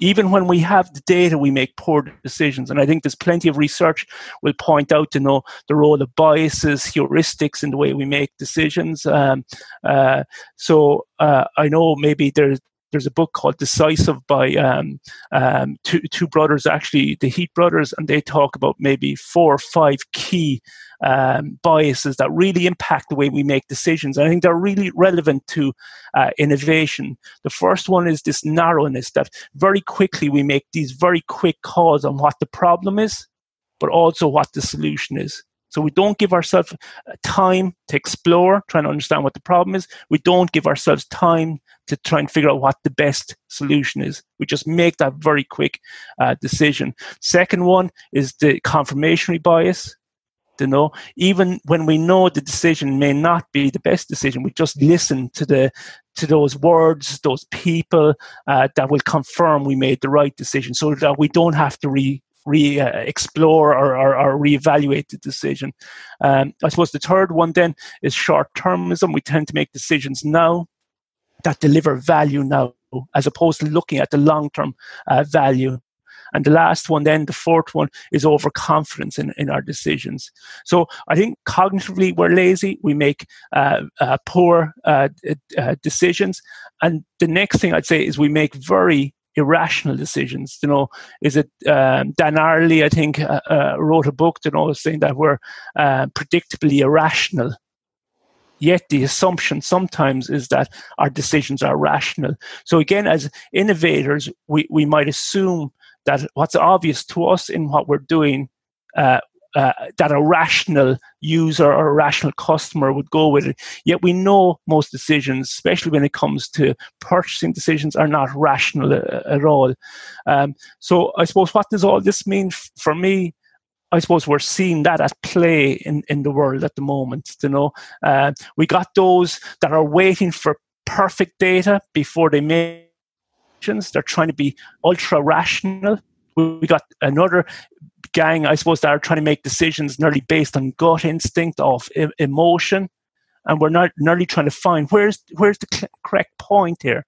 Even when we have the data, we make poor decisions. And I think there's plenty of research will point out to know the role of biases, heuristics in the way we make decisions. Um, uh, so uh, I know maybe there's there's a book called Decisive by um, um, two, two brothers, actually, the Heath brothers, and they talk about maybe four or five key um, biases that really impact the way we make decisions. And I think they're really relevant to uh, innovation. The first one is this narrowness that very quickly we make these very quick calls on what the problem is, but also what the solution is. So we don't give ourselves uh, time to explore, trying to understand what the problem is. We don't give ourselves time to try and figure out what the best solution is. We just make that very quick uh, decision. Second one is the confirmatory bias. You know, even when we know the decision may not be the best decision, we just listen to the to those words, those people uh, that will confirm we made the right decision, so that we don't have to re re uh, explore or, or, or reevaluate the decision. Um, I suppose the third one then is short termism. We tend to make decisions now that deliver value now, as opposed to looking at the long term uh, value. And the last one, then the fourth one, is overconfidence in, in our decisions. So I think cognitively we're lazy. We make uh, uh, poor uh, uh decisions. And the next thing I'd say is we make very irrational decisions. You know, is it um, Dan Ariely? I think uh, uh, wrote a book. You know, saying that we're uh, predictably irrational. Yet the assumption sometimes is that our decisions are rational. So again, as innovators, we, we might assume that what's obvious to us in what we're doing uh, that a rational user or a rational customer would go with it. Yet we know most decisions, especially when it comes to purchasing decisions, are not rational uh, at all. Um, so I suppose what does all this mean f- for me? I suppose we're seeing that at play in, in the world at the moment. You know, uh, we got those that are waiting for perfect data before they make decisions. they're trying to be ultra rational. We got another gang, I suppose, that are trying to make decisions nearly based on gut instinct of emotion, and we're not nearly trying to find where's where's the correct point here.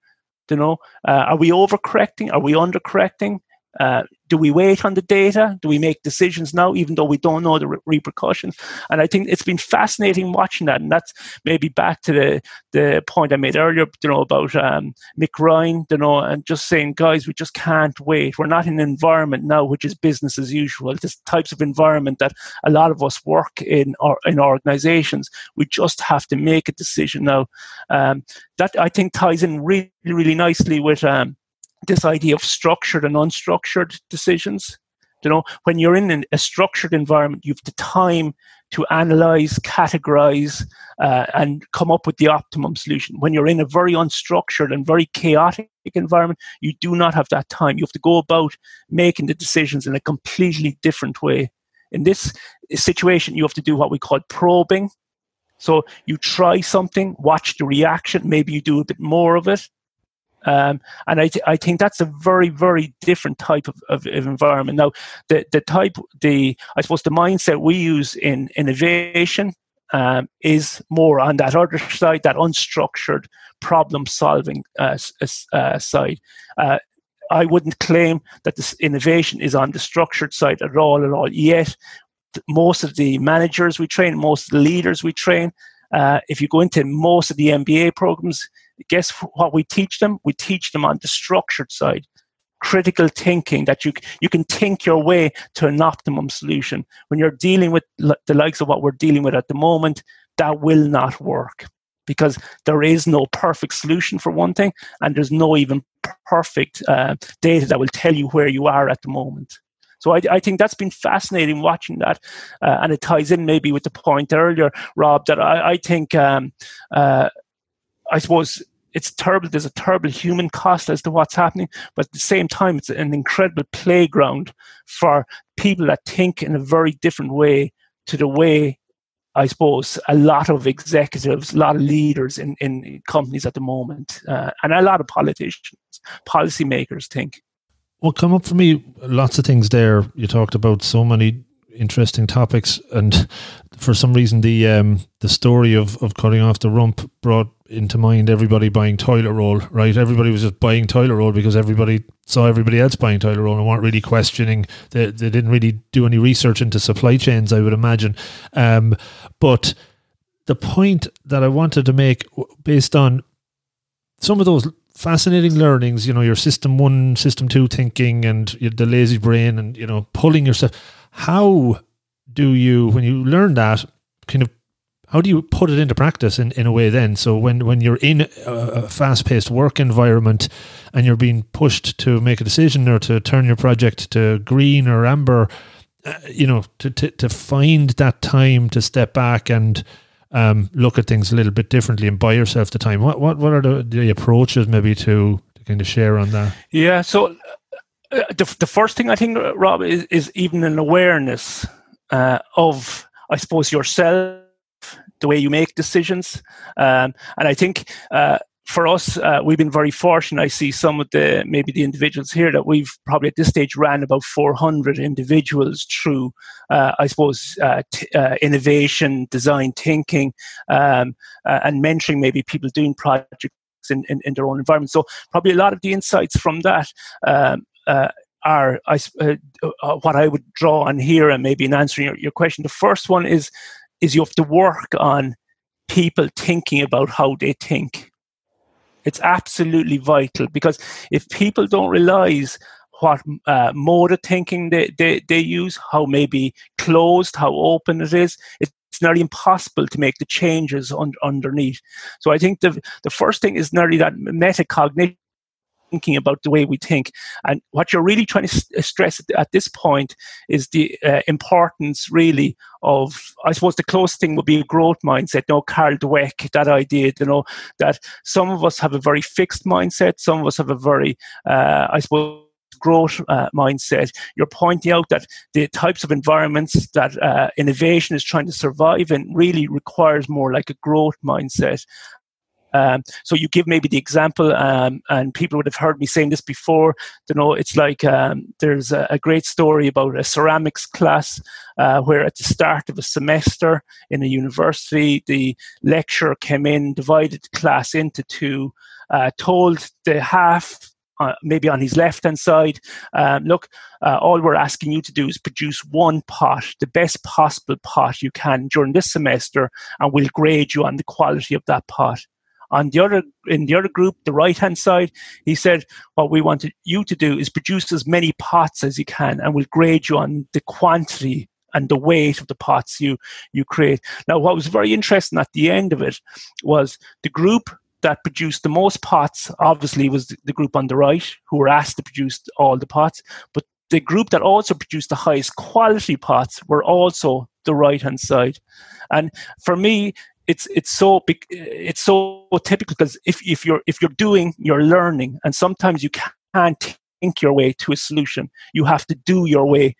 You know, uh, are we overcorrecting? Are we undercorrecting? Uh, do we wait on the data? Do we make decisions now, even though we don't know the re- repercussions? And I think it's been fascinating watching that. And that's maybe back to the, the point I made earlier, you know, about um, Mick Ryan, you know, and just saying, guys, we just can't wait. We're not in an environment now which is business as usual. This types of environment that a lot of us work in or in organizations. We just have to make a decision now. Um, that I think ties in really, really nicely with um, this idea of structured and unstructured decisions. You know, when you're in an, a structured environment, you've the time to analyze, categorize, uh, and come up with the optimum solution. When you're in a very unstructured and very chaotic environment, you do not have that time. You have to go about making the decisions in a completely different way. In this situation, you have to do what we call probing. So you try something, watch the reaction, maybe you do a bit more of it, um, and I, th- I think that's a very, very different type of, of, of, environment. Now, the, the type, the I suppose the mindset we use in innovation um, is more on that other side, that unstructured problem solving uh, uh, side. Uh, I wouldn't claim that this innovation is on the structured side at all, at all. Yet, most of the managers we train, most of the leaders we train, uh, if you go into most of the MBA programs, guess what we teach them? We teach them on the structured side, critical thinking that you you can think your way to an optimum solution. When you're dealing with the likes of what we're dealing with at the moment, that will not work because there is no perfect solution for one thing, and there's no even perfect uh, data that will tell you where you are at the moment. So I, I think that's been fascinating watching that, uh, and it ties in maybe with the point earlier, Rob, that I, I think um, uh, I suppose it's terrible. There's a terrible human cost as to what's happening, but at the same time, it's an incredible playground for people that think in a very different way to the way I suppose a lot of executives, a lot of leaders in, in companies at the moment, uh, and a lot of politicians, policymakers think. Well, come up for me, lots of things there. You talked about so many interesting topics, and for some reason, the um, the story of, of cutting off the rump brought into mind everybody buying toilet roll, right? Everybody was just buying toilet roll because everybody saw everybody else buying toilet roll and weren't really questioning. They, they didn't really do any research into supply chains, I would imagine. Um, but the point that I wanted to make, based on some of those fascinating learnings, you know, your system one, system two thinking, and the lazy brain, and you know, pulling yourself. How do you, when you learn that, kind of how do you put it into practice in, in a way then? So when, when you're in a fast paced work environment and you're being pushed to make a decision or to turn your project to green or amber, uh, you know, to, to, to find that time to step back and um, look at things a little bit differently and buy yourself the time. What what, what are the, the approaches maybe to, to kind of share on that? Yeah, so uh, the, the first thing I think, Rob, is, is even an awareness uh, of, I suppose, yourself the way you make decisions. Um, and I think uh, for us, uh, we've been very fortunate. I see some of the maybe the individuals here that we've probably at this stage ran about 400 individuals through, uh, I suppose, uh, t- uh, innovation, design thinking, um, uh, and mentoring maybe people doing projects in, in, in, their own environment. So probably a lot of the insights from that. Um, uh, are I, what I would draw on here, and maybe in answering your, your question. The first one is is you have to work on people thinking about how they think. It's absolutely vital because if people don't realize what uh, mode of thinking they, they, they use, how maybe closed, how open it is, it's nearly impossible to make the changes un- underneath. So I think the, the first thing is nearly that metacognition thinking about the way we think. And what you're really trying to uh, stress at this point is the uh, importance, really, of I suppose the closest thing would be a growth mindset. You know, Carol Dweck, that idea, you know, that some of us have a very fixed mindset, some of us have a very, uh, I suppose growth uh, mindset. You're pointing out that the types of environments that uh, innovation is trying to survive in really requires more like a growth mindset. Um, so you give maybe the example, um, and people would have heard me saying this before. You know, it's like um, there's a, a, great story about a ceramics class uh, where at the start of a semester in a university, the lecturer came in, divided the class into two, uh, told the half uh, maybe on his left hand side, um, look, uh, all we're asking you to do is produce one pot, the best possible pot you can during this semester, and we'll grade you on the quality of that pot. On the other, in the other group, the right hand side, he said, "What we want you to do is produce as many pots as you can, and we'll grade you on the quantity and the weight of the pots you you create." Now, what was very interesting at the end of it was the group that produced the most pots. Obviously, was the group on the right who were asked to produce all the pots, but the group that also produced the highest quality pots were also the right hand side. And for me, it's it's so it's so typical because if, if you're if you're doing you're learning and sometimes you can't think your way to a solution you have to do your way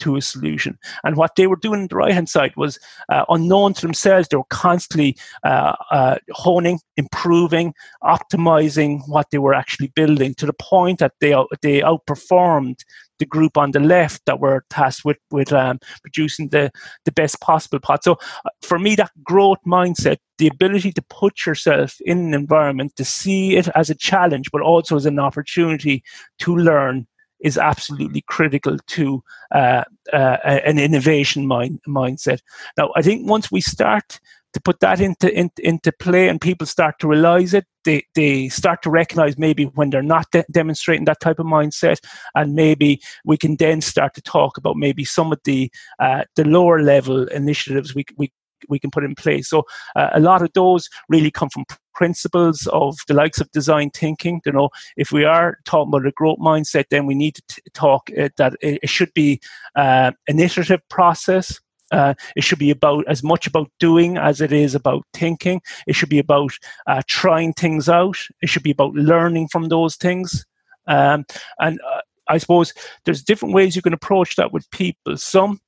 to a solution. And what they were doing on the right hand side was uh, unknown to themselves. They were constantly uh, uh, honing, improving, optimizing what they were actually building to the point that they they outperformed the group on the left that were tasked with with um, producing the the best possible pot. So uh, for me, that growth mindset, the ability to put yourself in an environment to see it as a challenge, but also as an opportunity to learn is absolutely critical to uh, uh, an innovation mind, mindset. Now, I think once we start to put that into, into, into play and people start to realize it, they, they start to recognize maybe when they're not de- demonstrating that type of mindset, and maybe we can then start to talk about maybe some of the uh, the lower level initiatives we, we we can put in place. So uh, a lot of those really come from principles of the likes of design thinking. You know, if we are talking about a growth mindset, then we need to t- talk uh, that it, should be uh, an iterative process. Uh, it should be about as much about doing as it is about thinking. It should be about uh, trying things out. It should be about learning from those things. Um, and uh, I suppose there's different ways you can approach that with people. Some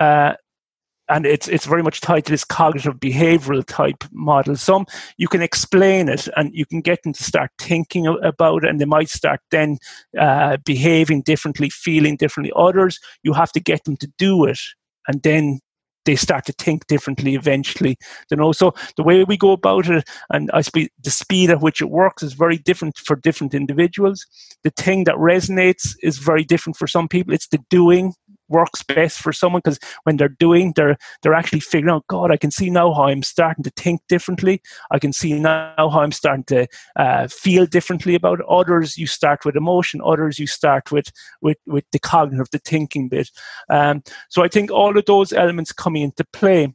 uh, and it's it's very much tied to this cognitive behavioral type model. Some you can explain it and you can get them to start thinking about it, and they might start then uh, behaving differently, feeling differently. Others you have to get them to do it, and then they start to think differently eventually. You know, so the way we go about it, and I speak the speed at which it works is very different for different individuals. The thing that resonates is very different for some people. It's the doing works best for someone because when they're doing they're they're actually figuring out god i can see now how i'm starting to think differently i can see now how i'm starting to uh, feel differently about it. others you start with emotion others you start with with with the cognitive the thinking bit um, so i think all of those elements coming into play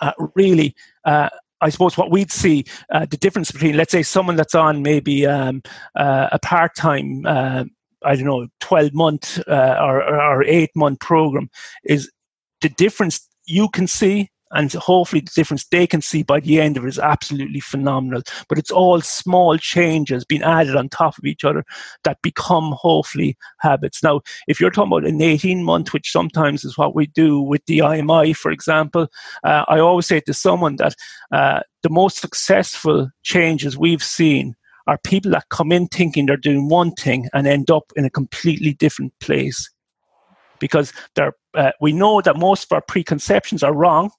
uh, really uh, I suppose what we'd see uh, the difference between, let's say, someone that's on maybe um, uh, a part time uh, I don't know, 12 month uh, or, or eight month program is the difference you can see and hopefully the difference they can see by the end of it is absolutely phenomenal. But it's all small changes being added on top of each other that become hopefully habits. Now, if you're talking about an 18 month, which sometimes is what we do with the IMI, for example, uh, I always say to someone that uh, the most successful changes we've seen are people that come in thinking they're doing one thing and end up in a completely different place because uh, we know that most of our preconceptions are wrong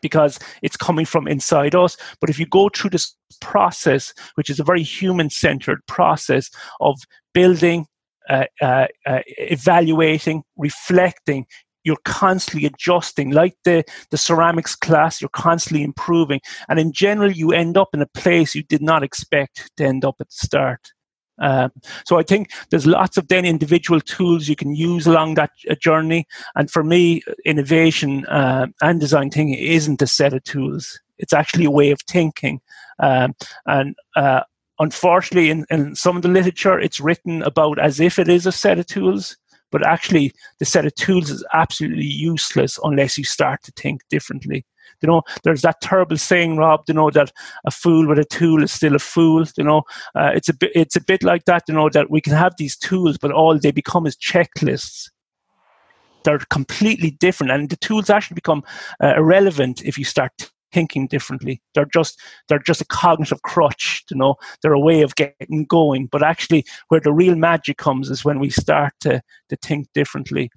because it's coming from inside us. But if you go through this process, which is a very human centered process of building, uh, uh, uh, evaluating, reflecting, you're constantly adjusting. Like the the ceramics class you're constantly improving. And in general you end up in a place you did not expect to end up at the start. Um, so I think there's lots of then individual tools you can use along that uh, journey. And for me, innovation uh, and design thinking isn't a set of tools; it's actually a way of thinking. Um, and uh, unfortunately, in, in some of the literature, it's written about as if it is a set of tools but actually the set of tools is absolutely useless unless you start to think differently. You know there's that terrible saying rob you know that a fool with a tool is still a fool you know. Uh, it's a bit it's a bit like that you know that we can have these tools but all they become is checklists. They're completely different and the tools actually become uh, irrelevant if you start thinking differently. They're just they're just a cognitive crutch, you know. They're a way of getting going. But actually, where the real magic comes is when we start to to think differently.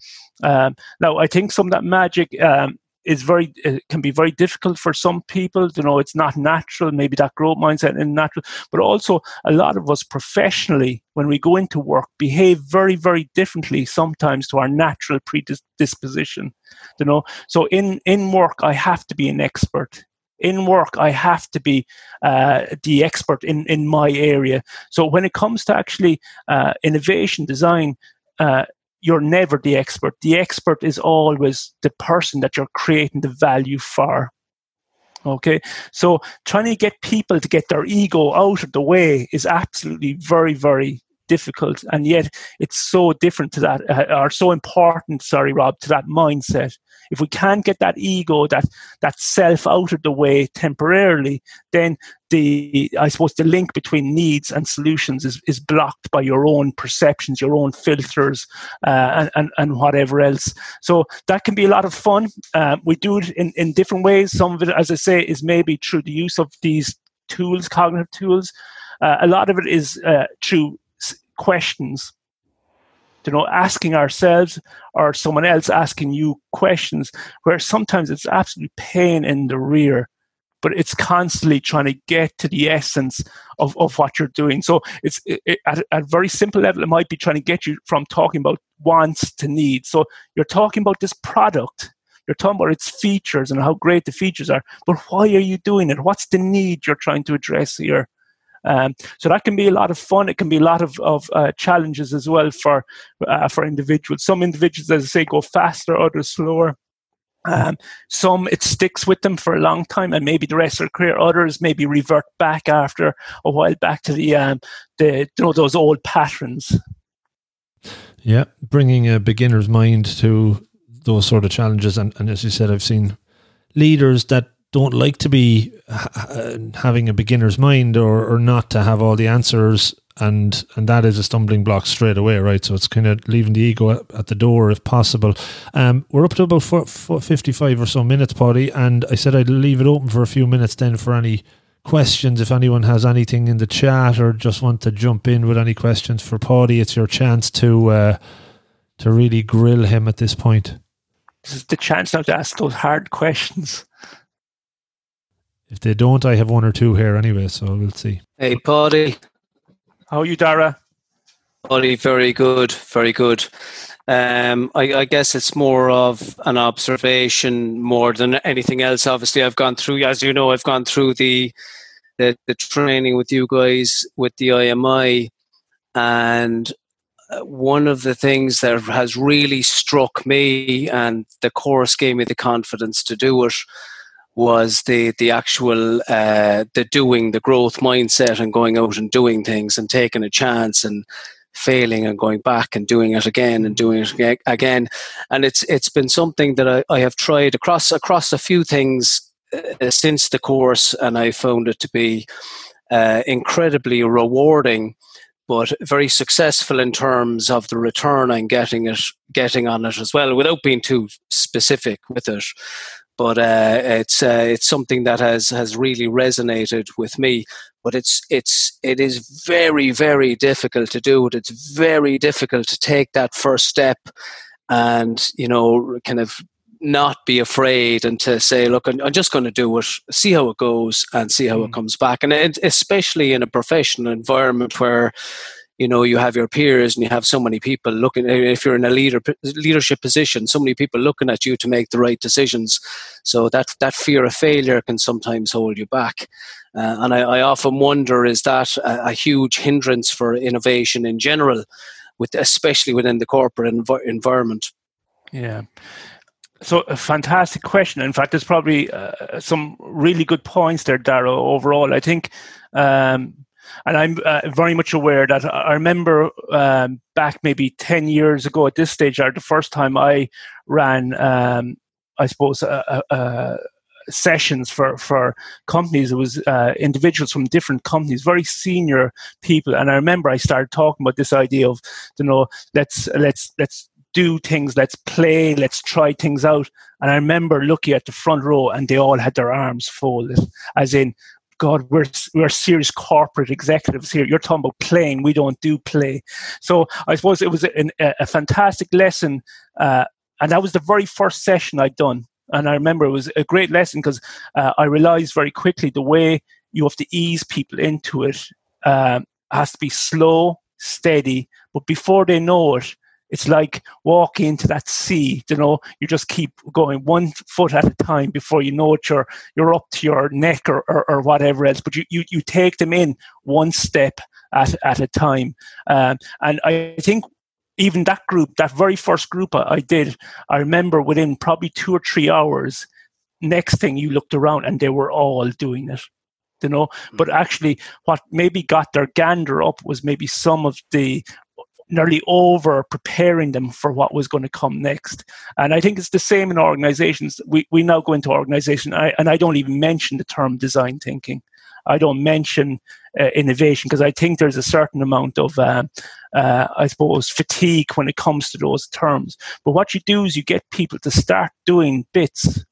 Um, now, I think some of that magic. Um, is very it can be very difficult for some people you know it's not natural maybe that growth mindset is natural but also a lot of us professionally when we go into work behave very very differently sometimes to our natural predisposition you know? So in in work i have to be an expert. In work i have to be uh, the expert in in my area. So when it comes to actually uh, innovation design uh, you're never the expert. The expert is always the person that you're creating the value for. Okay? So trying to get people to get their ego out of the way is absolutely very very difficult and yet it's so different to that uh, or so important sorry rob to that mindset if we can't get that ego that that self out of the way temporarily then the i suppose the link between needs and solutions is, is blocked by your own perceptions your own filters uh, and, and, and whatever else. So that can be a lot of fun. Uh, we do it in, in different ways. Some of it as i say is maybe through the use of these tools cognitive tools. Uh, a lot of it is uh, through questions you know asking ourselves or someone else asking you questions where sometimes it's absolutely pain in the rear but it's constantly trying to get to the essence of, of what you're doing. So it's it, at, at a very simple level it might be trying to get you from talking about wants to needs. So you're talking about this product. You're talking about its features and how great the features are but why are you doing it? What's the need you're trying to address here um, so that can be a lot of fun. It can be a lot of, of uh, challenges as well for uh, for individuals. Some individuals, as I say, go faster, others slower. Um, some it sticks with them for a long time, and maybe the rest of their career. Others maybe revert back after a while back to the um, the you know those old patterns. Yeah, bringing a beginner's mind to those sort of challenges, and, and as you said, I've seen leaders that don't like to be ha- having a beginner's mind or, or not to have all the answers and and that is a stumbling block straight away right? So it's kind of leaving the ego at, at the door if possible. Um, we're up to about four, four, 55 or so minutes Paidi and I said I'd leave it open for a few minutes then for any questions. If anyone has anything in the chat or just want to jump in with any questions for Paidi it's your chance to uh, to really grill him at this point. This is the chance now to ask those hard questions. If they don't, I have one or two here anyway, so we'll see. Hey, Paidi. How are you, Dara? Paidi, very good, very good. Um, I, I, guess it's more of an observation more than anything else. Obviously, I've gone through, as you know, I've gone through the the, the training with you guys with the IMI, and uh, one of the things that has really struck me, and the course gave me the confidence to do it, was the the actual uh, the doing, the growth mindset, and going out and doing things and taking a chance and failing and going back and doing it again and doing it again. And it's it's been something that I, I have tried across across a few things uh, since the course, and I found it to be uh, incredibly rewarding, but very successful in terms of the return I'm getting it getting on it as well, without being too specific with it but uh, it's uh, it's something that has has really resonated with me. But it's it's it is very very difficult to do it. It's very difficult to take that first step, and you know, kind of not be afraid and to say, look, I'm, just going to do it, see how it goes, and see how mm. it comes back. And it, especially in a professional environment where you know you have your peers and you have so many people looking if you're in a leader leadership position so many people looking at you to make the right decisions so that that fear of failure can sometimes hold you back uh, and I, I, often wonder is that a, a, huge hindrance for innovation in general with especially within the corporate env- environment yeah so a fantastic question. In fact, there's probably uh, some really good points there, Dara. Overall, I think um, and I'm uh, very much aware that I remember um, back maybe 10 years ago at this stage, or the first time I ran, um, I suppose, uh, uh, sessions for, for companies. It was uh, individuals from different companies, very senior people. And I remember I started talking about this idea of, you know, let's, let's, let's do things, let's play, let's try things out. And I remember looking at the front row and they all had their arms folded, as in, God, we're we're serious corporate executives here. You're talking about playing. We don't do play. So I suppose it was a, a fantastic lesson, uh, and that was the very first session I'd done. And I remember it was a great lesson because uh, I realized very quickly the way you have to ease people into it um, has to be slow, steady. But before they know it, it's like walking into that sea. You know, you just keep going one foot at a time before you know it. You're you're up to your neck or, or, or whatever else. But you, you you take them in one step at at a time. Um, and I think even that group, that very first group I, I did, I remember within probably two or three hours. Next thing you looked around and they were all doing it you know but mm. actually what maybe got their gander up was maybe some of the nearly over preparing them for what was going to come next. And I think it's the same in organizations. We, we now go into organization, I, and I don't even mention the term design thinking. I don't mention uh, innovation because I think there's a certain amount of, uh, uh, I suppose, fatigue when it comes to those terms. But what you do is you get people to start doing bits,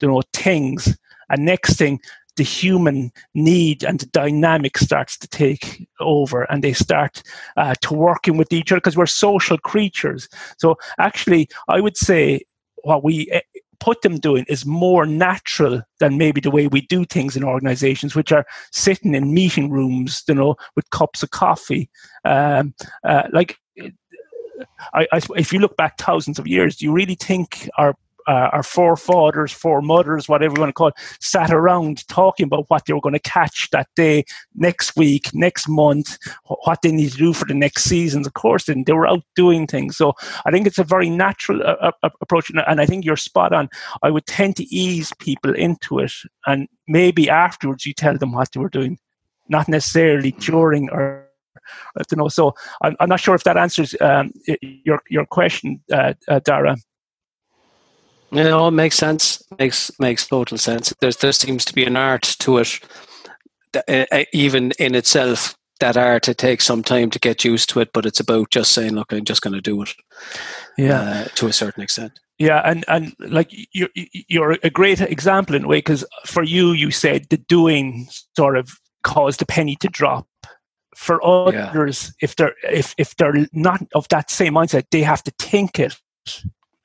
you know, things, and next thing the human need and the dynamic starts to take over and they start uh, to working with each other because we're social creatures so actually i would say what we eh, put them doing is more natural than maybe the way we do things in organizations, which are sitting in meeting rooms, you know, with cups of coffee. Um, uh, like, I, I, if you look back thousands of years, do you really think our uh, our forefathers, foremothers, whatever you want to call it, sat around talking about what they were going to catch that day, next week, next month, what they need to do for the next seasons. Of course, and they were out doing things. So I think it's a very natural uh, uh, approach, and I think you're spot on. I would tend to ease people into it, and maybe afterwards you tell them what they were doing, not necessarily during or you know. So I'm, I'm not sure if that answers um, your your question, uh, uh, Dara. You know, it makes sense. makes makes total sense. There's there seems to be an art to it, that, uh, even in itself. That art it takes some time to get used to it, but it's about just saying, "Look, I'm just going to do it." Yeah, uh, to a certain extent. Yeah, and and like you're you're a great example in a way because for you, you said the doing sort of caused the penny to drop. For others, yeah. if they're if if they're not of that same mindset, they have to think it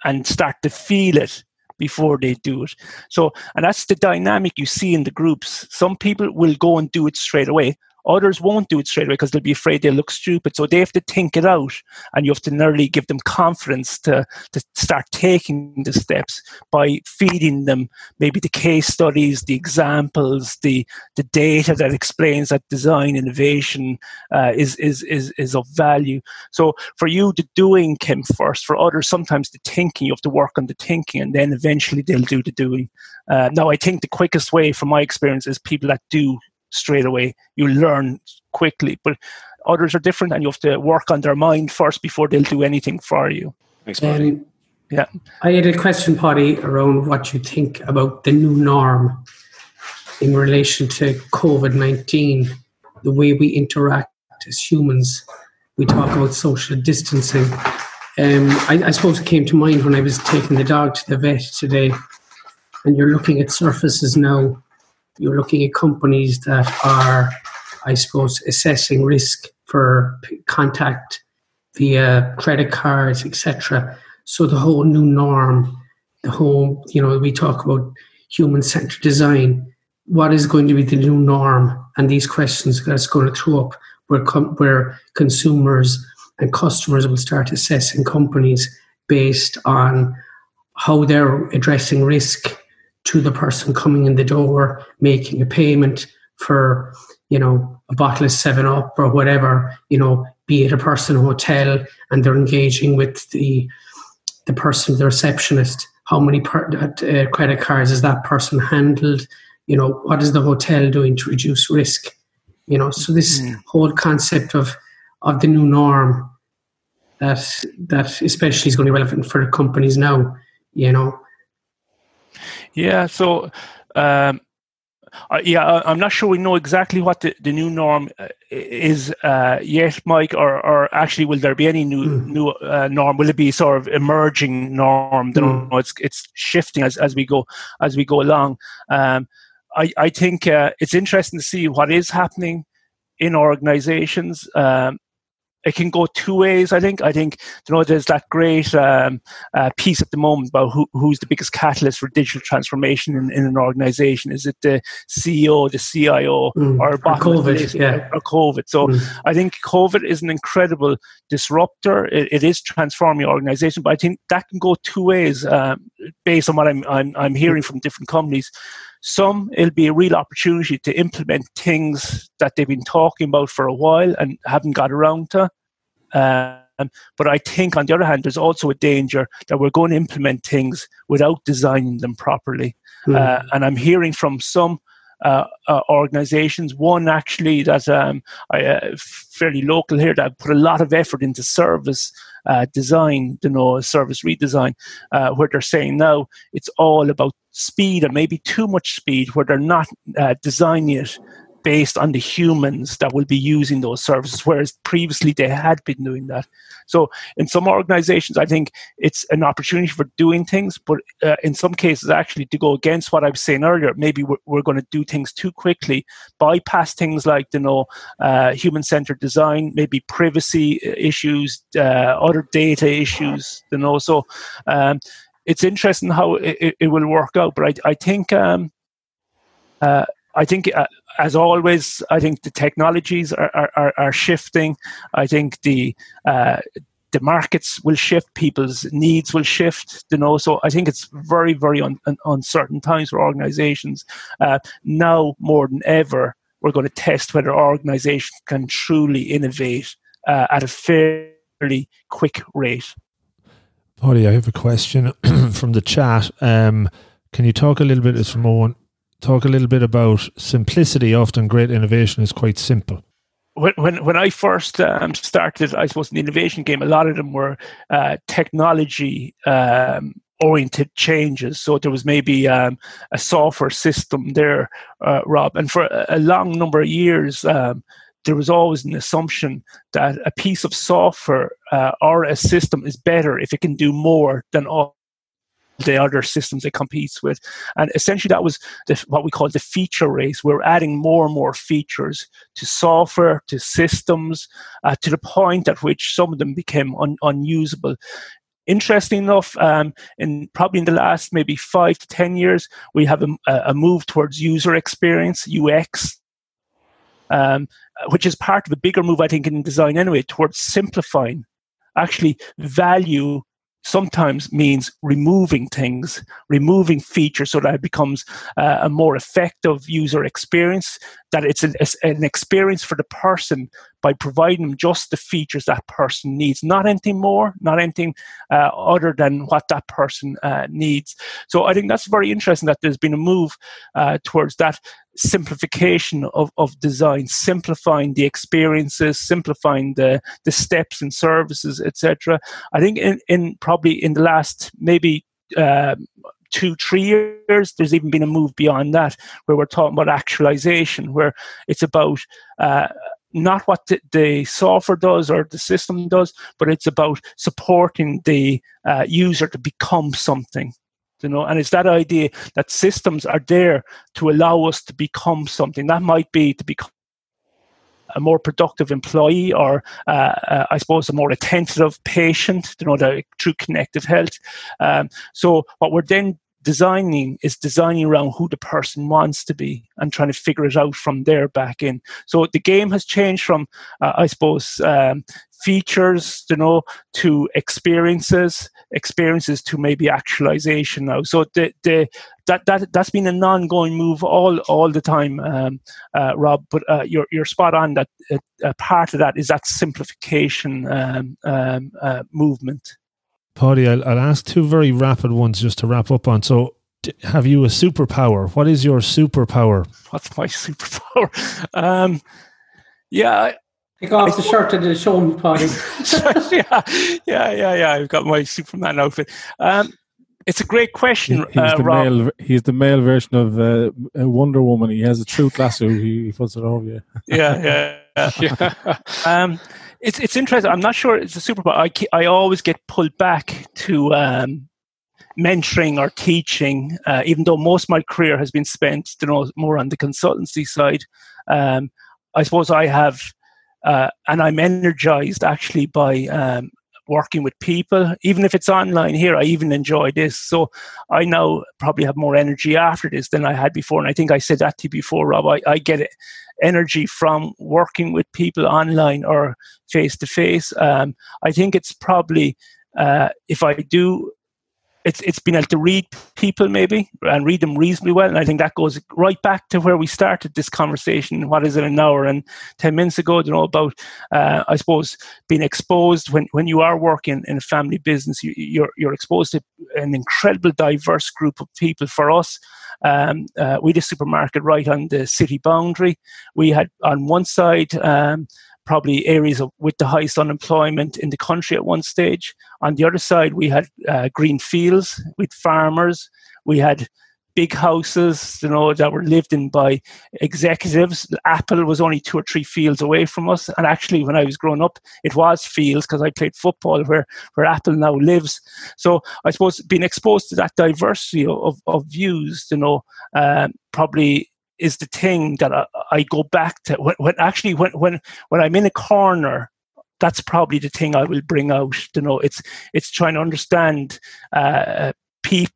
and start to feel it before they do it. So, and that's the dynamic you see in the groups. Some people will go and do it straight away. Others won't do it straight away because they'll be afraid they'll look stupid. So they have to think it out, and you have to nearly give them confidence to, to start taking the steps by feeding them maybe the case studies, the examples, the the data that explains that design innovation uh, is, is is is of value. So for you, the doing came first. For others, sometimes the thinking. You have to work on the thinking, and then eventually they'll do the doing. Uh, now, I think the quickest way, from my experience, is people that do straight away. You learn quickly, but others are different, and you have to work on their mind first before they'll do anything for you. Thanks, Paidi. Um, yeah. I had a question, Paidi, around what you think about the new norm in relation to COVID 19, the way we interact as humans. We talk about social distancing. Um, I, I suppose it came to mind when I was taking the dog to the vet today, and you're looking at surfaces now you're looking at companies that are, I suppose, assessing risk for contact via credit cards, etc. So the whole new norm, the whole, you know, we talk about human-centered design. What is going to be the new norm? And these questions that's going to throw up where com- where consumers and customers will start assessing companies based on how they're addressing risk to the person coming in the door, making a payment for, you know, a bottle of 7 Up or whatever, you know, be it a person hotel and they're engaging with the the person, the receptionist. How many per, uh, credit cards is that person handled? You know, what is the hotel doing to reduce risk? You know, so this mm. whole concept of of the new norm that that especially is going to be relevant for companies now. You know, yeah, so um, uh, yeah, I'm not sure we know exactly what the, the new norm uh, is uh, yet, Mike, or, or actually will there be any new mm. new uh, norm? Will it be sort of emerging norm? Mm. Know, it's it's shifting as, as we go as we go along. Um, I I think uh, it's interesting to see what is happening in organizations. Um, it can go two ways. I think. I think you know there's that great um, uh, piece at the moment about who, who's the biggest catalyst for digital transformation in, in an organization. Is it the CEO, the CIO, mm, or, or COVID? Yeah, or COVID. So mm. I think COVID is an incredible disruptor. It, it is transforming organization, but I think that can go two ways um, based on what I'm, I'm I'm hearing from different companies. Some it'll be a real opportunity to implement things that they've been talking about for a while and haven't got around to. Um, but I think, on the other hand, there's also a danger that we're going to implement things without designing them properly. Mm. Uh, and I'm hearing from some uh, uh, organizations. One actually that um, I, uh, fairly local here that put a lot of effort into service uh, design, you know, service redesign, uh, where they're saying now it's all about speed and maybe too much speed, where they're not uh, designing it based on the humans that will be using those services, whereas previously they had been doing that. So, in some organizations, I think it's an opportunity for doing things, but uh, in some cases, actually, to go against what I was saying earlier, maybe we're, we're going to do things too quickly, bypass things like, you know, uh, human centered design, maybe privacy uh, issues, uh, other data issues, you know. So, um, it's interesting how it, it, will work out, but I, I think. Um, uh, I think uh, as always, I think the technologies are, are, are shifting. I think the uh, the markets will shift, people's needs will shift. You know, so I think it's very, very un, un, uncertain times for organisations. Uh, now more than ever, we're going to test whether organisations can truly innovate uh, at a fairly quick rate. Paidi, I have a question from the chat. Um, can you talk a little bit? It's from Owen talk a little bit about simplicity. Often, great innovation is quite simple. When when, when I first um, started, I suppose in the innovation game, a lot of them were uh, technology um, oriented changes. So there was maybe um, a software system there, uh, Rob, and for a long number of years. Um, there was always an assumption that a piece of software uh, or a system is better if it can do more than all the other systems it competes with. And essentially, that was the, what we call the feature race. We're adding more and more features to software, to systems, uh, to the point at which some of them became un- unusable. interesting enough, um, in probably in the last maybe five to ten years, we have a, a move towards user experience (UX), um, which is part of a bigger move, I think, in design anyway, towards simplifying. Actually, value sometimes means removing things, removing features so that it becomes uh, a more effective user experience, that it's an, an, experience for the person by providing them just the features that person needs, not anything more, not anything uh, other than what that person uh, needs. So I think that's very interesting that there's been a move uh, towards that simplification of, of design, simplifying the experiences, simplifying the, the steps and services, etc. I think in, in probably in the last maybe uh, two, three years, there's even been a move beyond that where we're talking about actualization, where it's about uh, not what the, the, software does or the system does, but it's about supporting the uh, user to become something you know and it's that idea that systems are there to allow us to become something. That might be to become a more productive employee or uh, uh, I suppose a more attentive patient, you know, the true connected health. Um, so what we're then designing is designing around who the person wants to be and trying to figure it out from there back in. So the game has changed from, uh, I suppose, um, features, you know, to experiences, experiences to maybe actualization now. So the the that that that's been an ongoing move all all the time, um, uh, Rob. But uh, you're you're spot on that uh, part of that is that simplification um, um, uh, movement. Paidi, I'll, I'll ask two very rapid ones just to wrap up on. So, have you a superpower? What is your superpower? What's my superpower? Um, yeah, Take off I, the shirt and the show me, Paidi. yeah, yeah, yeah, yeah. I've got my Superman outfit. Um, it's a great question, he's, uh, the Rob. male. He's the male version of uh, Wonder Woman. He has a truth lasso. He, he puts it over you. yeah, yeah. yeah. um, it's it's interesting. I'm not sure it's a superpower. I I always get pulled back to um, mentoring or teaching, uh, even though most of my career has been spent, you know, more on the consultancy side. Um, I suppose I have uh, and I'm energized actually by um, working with people. Even if it's online here, I even enjoy this. So I now probably have more energy after this than I had before. And I think I said that to you before, Rob. I, I get energy from working with people online or face to face. I think it's probably uh, if I do it's it's been able to read people maybe and read them reasonably well. And I think that goes right back to where we started this conversation. What is it an hour and ten minutes ago? You know about uh, I suppose being exposed when, when you are working in a family business, you, you're you're exposed to an incredible diverse group of people. For us, um, uh, we had a supermarket right on the city boundary. We had on one side. Um, probably areas of, with the highest unemployment in the country at one stage. On the other side, we had uh, green fields with farmers. We had big houses, you know, that were lived in by executives. Apple was only two or three fields away from us. And actually, when I was growing up, it was fields because I played football where, where Apple now lives. So I suppose being exposed to that diversity of, of views, you know, um, probably is the thing that I, I go back to when, when, actually when when when I'm in a corner that's probably the thing I will bring out you know it's it's trying to understand uh, people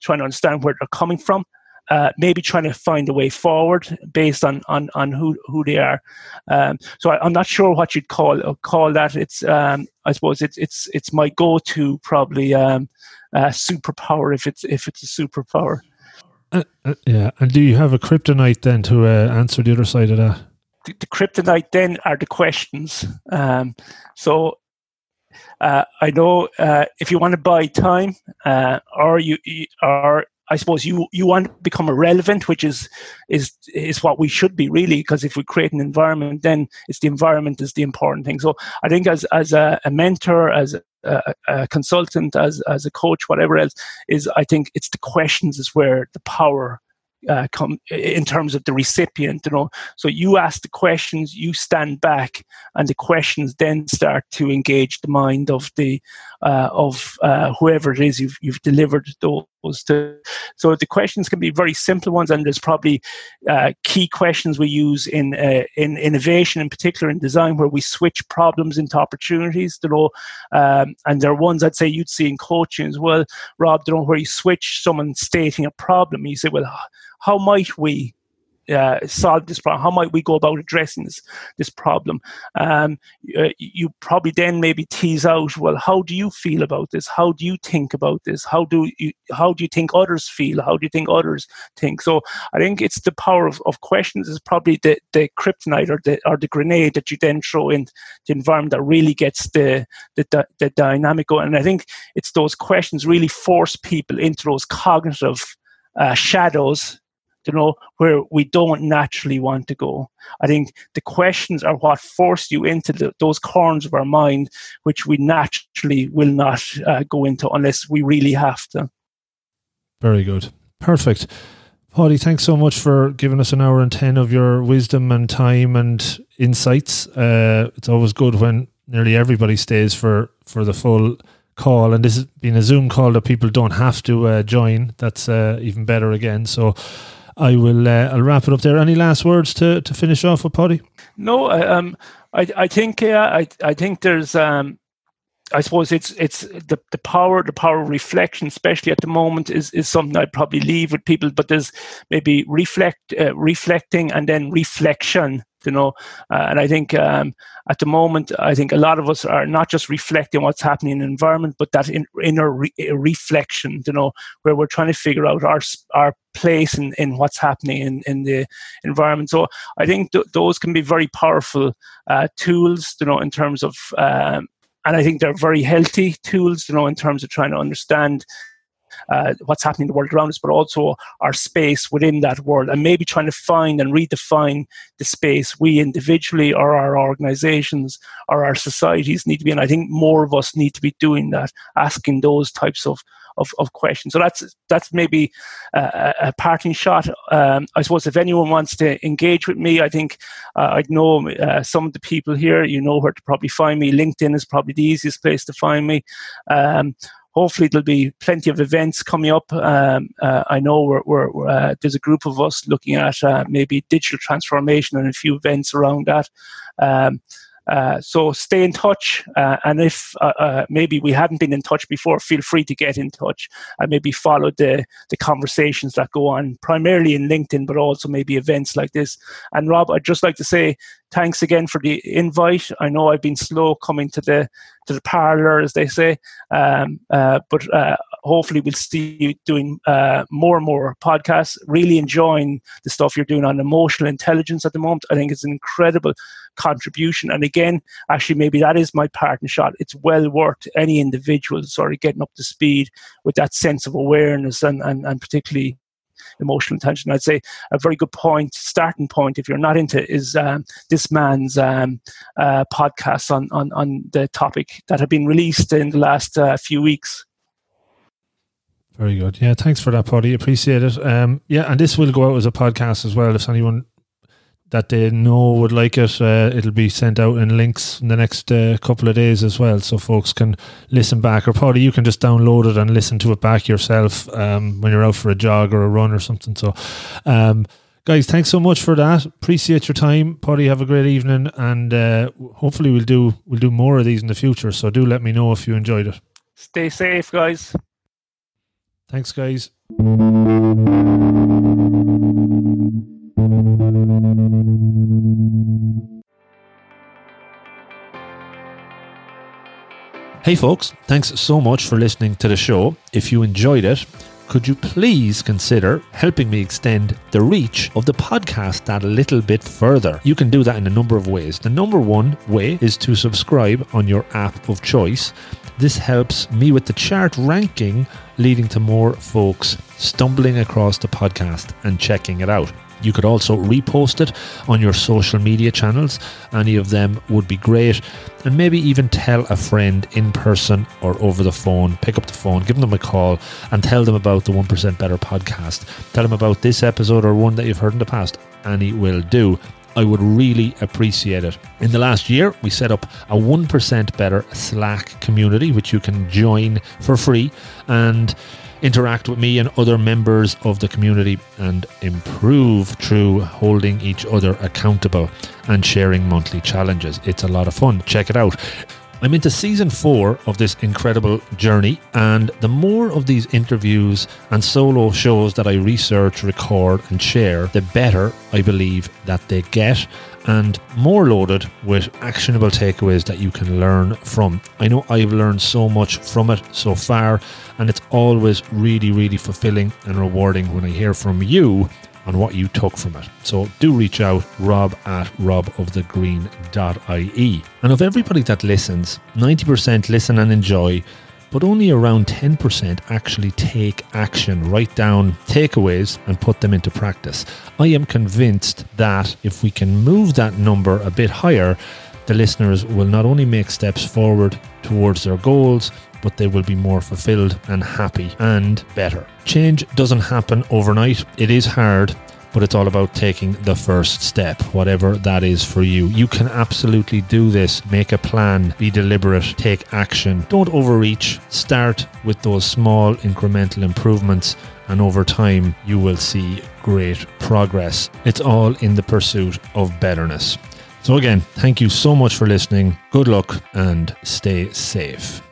trying to understand where they're coming from uh, maybe trying to find a way forward based on on, on who who they are. Um, so I, am not sure what you'd call call that. It's um, I suppose it's it's it's my go to probably um, uh, superpower if it's if it's a superpower. Yeah, and do you have a kryptonite then to uh, answer the other side of that? The, the kryptonite then are the questions. Um, so uh, I know uh, if you want to buy time, uh, or you, you or I suppose you you want to become irrelevant, which is is is what we should be really, because if we create an environment, then it's the environment is the important thing. So I think as as a, a mentor, as a, consultant, as as a coach, whatever else, is I think it's the questions is where the power uh, come in terms of the recipient. You know, so you ask the questions, you stand back, and the questions then start to engage the mind of the uh, of uh, whoever it is you've you've delivered those to, so the questions can be very simple ones, and there's probably uh, key questions we use in uh, in innovation, in particular in design, where we switch problems into opportunities. You know, um, and there are ones I'd say you'd see in coaching as well, Rob. You know, where you switch someone stating a problem, you say, well, how might we uh, solve this problem? How might we go about addressing this this problem? Um, uh, you probably then maybe tease out, well, how do you feel about this? How do you think about this? How do you how do you think others feel? How do you think others think? So I think it's the power of, of questions is probably the, the kryptonite or the or the grenade that you then throw in the environment that really gets the the, the, dynamic going. And I think it's those questions really force people into those cognitive uh, shadows you know, where we don't naturally want to go. I think the questions are what force you into the, those corners of our mind, which we naturally will not uh, go into unless we really have to. Very good. Perfect. Paidi, thanks so much for giving us an hour and 10 of your wisdom and time and insights. Uh, it's always good when nearly everybody stays for, for the full call. And this has been a Zoom call that people don't have to uh, join. That's uh, even better again. So I will. Uh, I'll wrap it up there. Any last words to, to finish off with, Paidi? No, um, I I think yeah. I I think there's um, I suppose it's it's the, the power the power of reflection, especially at the moment, is, is something I'd probably leave with people. But there's maybe reflect uh, reflecting and then reflection you know. Uh, and I think um, at the moment, I think a lot of us are not just reflecting what's happening in the environment, but that in, inner re- reflection, you know, where we're trying to figure out our our place in, in what's happening in, in the environment. So I think th- those can be very powerful uh, tools, you know, in terms of. Um, and I think they're very healthy tools, you know, in terms of trying to understand uh, what's happening in the world around us, but also our space within that world, and maybe trying to find and redefine the space we individually or our organizations or our societies need to be in. I think more of us need to be doing that, asking those types of of, of questions. So that's that's maybe a, a parting shot. Um, I suppose if anyone wants to engage with me, I think uh, I know uh, some of the people here. You know where to probably find me. LinkedIn is probably the easiest place to find me. Um, hopefully there'll be plenty of events coming up. Um, uh, I know we're, we're uh, there's a group of us looking at uh, maybe digital transformation and a few events around that. Um, uh, so stay in touch, uh, and if uh, uh, maybe we hadn't been in touch before, feel free to get in touch and maybe follow the the conversations that go on, primarily in LinkedIn, but also maybe events like this. And Rob, I'd just like to say thanks again for the invite. I know I've been slow coming to the to the parlor, as they say, um, uh, but hopefully we'll see you doing uh, more and more podcasts. Really enjoying the stuff you're doing on emotional intelligence at the moment. I think it's an incredible contribution. And again, actually, maybe that is my partner shot. It's well worth any individual sort of getting up to speed with that sense of awareness and, and, and particularly emotional intelligence. I'd say a very good point, starting point, if you're not into, is um, this man's um, uh, podcast on, on on the topic that have been released in the last uh, few weeks. Very good. Yeah, thanks for that, Paidi. Appreciate it. Um, yeah, and this will go out as a podcast as well. If anyone that they know would like it, uh, it'll be sent out in links in the next uh, couple of days as well, so folks can listen back. Or probably you can just download it and listen to it back yourself um, when you're out for a jog or a run or something. So, um, guys, thanks so much for that. Appreciate your time, Paidi. Have a great evening, and uh, hopefully we'll do we'll do more of these in the future. So do let me know if you enjoyed it. Stay safe, guys. Thanks, guys. Hey folks, thanks so much for listening to the show. If you enjoyed it, could you please consider helping me extend the reach of the podcast that a little bit further? You can do that in a number of ways. The number one way is to subscribe on your app of choice. This helps me with the chart ranking, leading to more folks stumbling across the podcast and checking it out. You could also repost it on your social media channels. Any of them would be great. And maybe even tell a friend in person or over the phone. Pick up the phone, give them a call, and tell them about the 1% Better podcast. Tell them about this episode or one that you've heard in the past. Any will do. I would really appreciate it. In the last year, we set up a 1% Better Slack community, which you can join for free. And interact with me and other members of the community, and improve through holding each other accountable and sharing monthly challenges. It's a lot of fun. Check it out. I'm into season four of this incredible journey, and the more of these interviews and solo shows that I research, record, and share, the better I believe that they get and more loaded with actionable takeaways that you can learn from. I know I've learned so much from it so far, and it's always really, really fulfilling and rewarding when I hear from you on what you took from it. So do reach out, rob at robofthegreen.ie. And of everybody that listens, 90% listen and enjoy, but only around 10% actually take action, write down takeaways, and put them into practice. I am convinced that if we can move that number a bit higher, the listeners will not only make steps forward towards their goals, but they will be more fulfilled and happy and better. Change doesn't happen overnight, it is hard. But it's all about taking the first step, whatever that is for you. You can absolutely do this. Make a plan, be deliberate, take action. Don't overreach. Start with those small incremental improvements and over time you will see great progress. It's all in the pursuit of betterness. So, again, thank you so much for listening. Good luck and stay safe.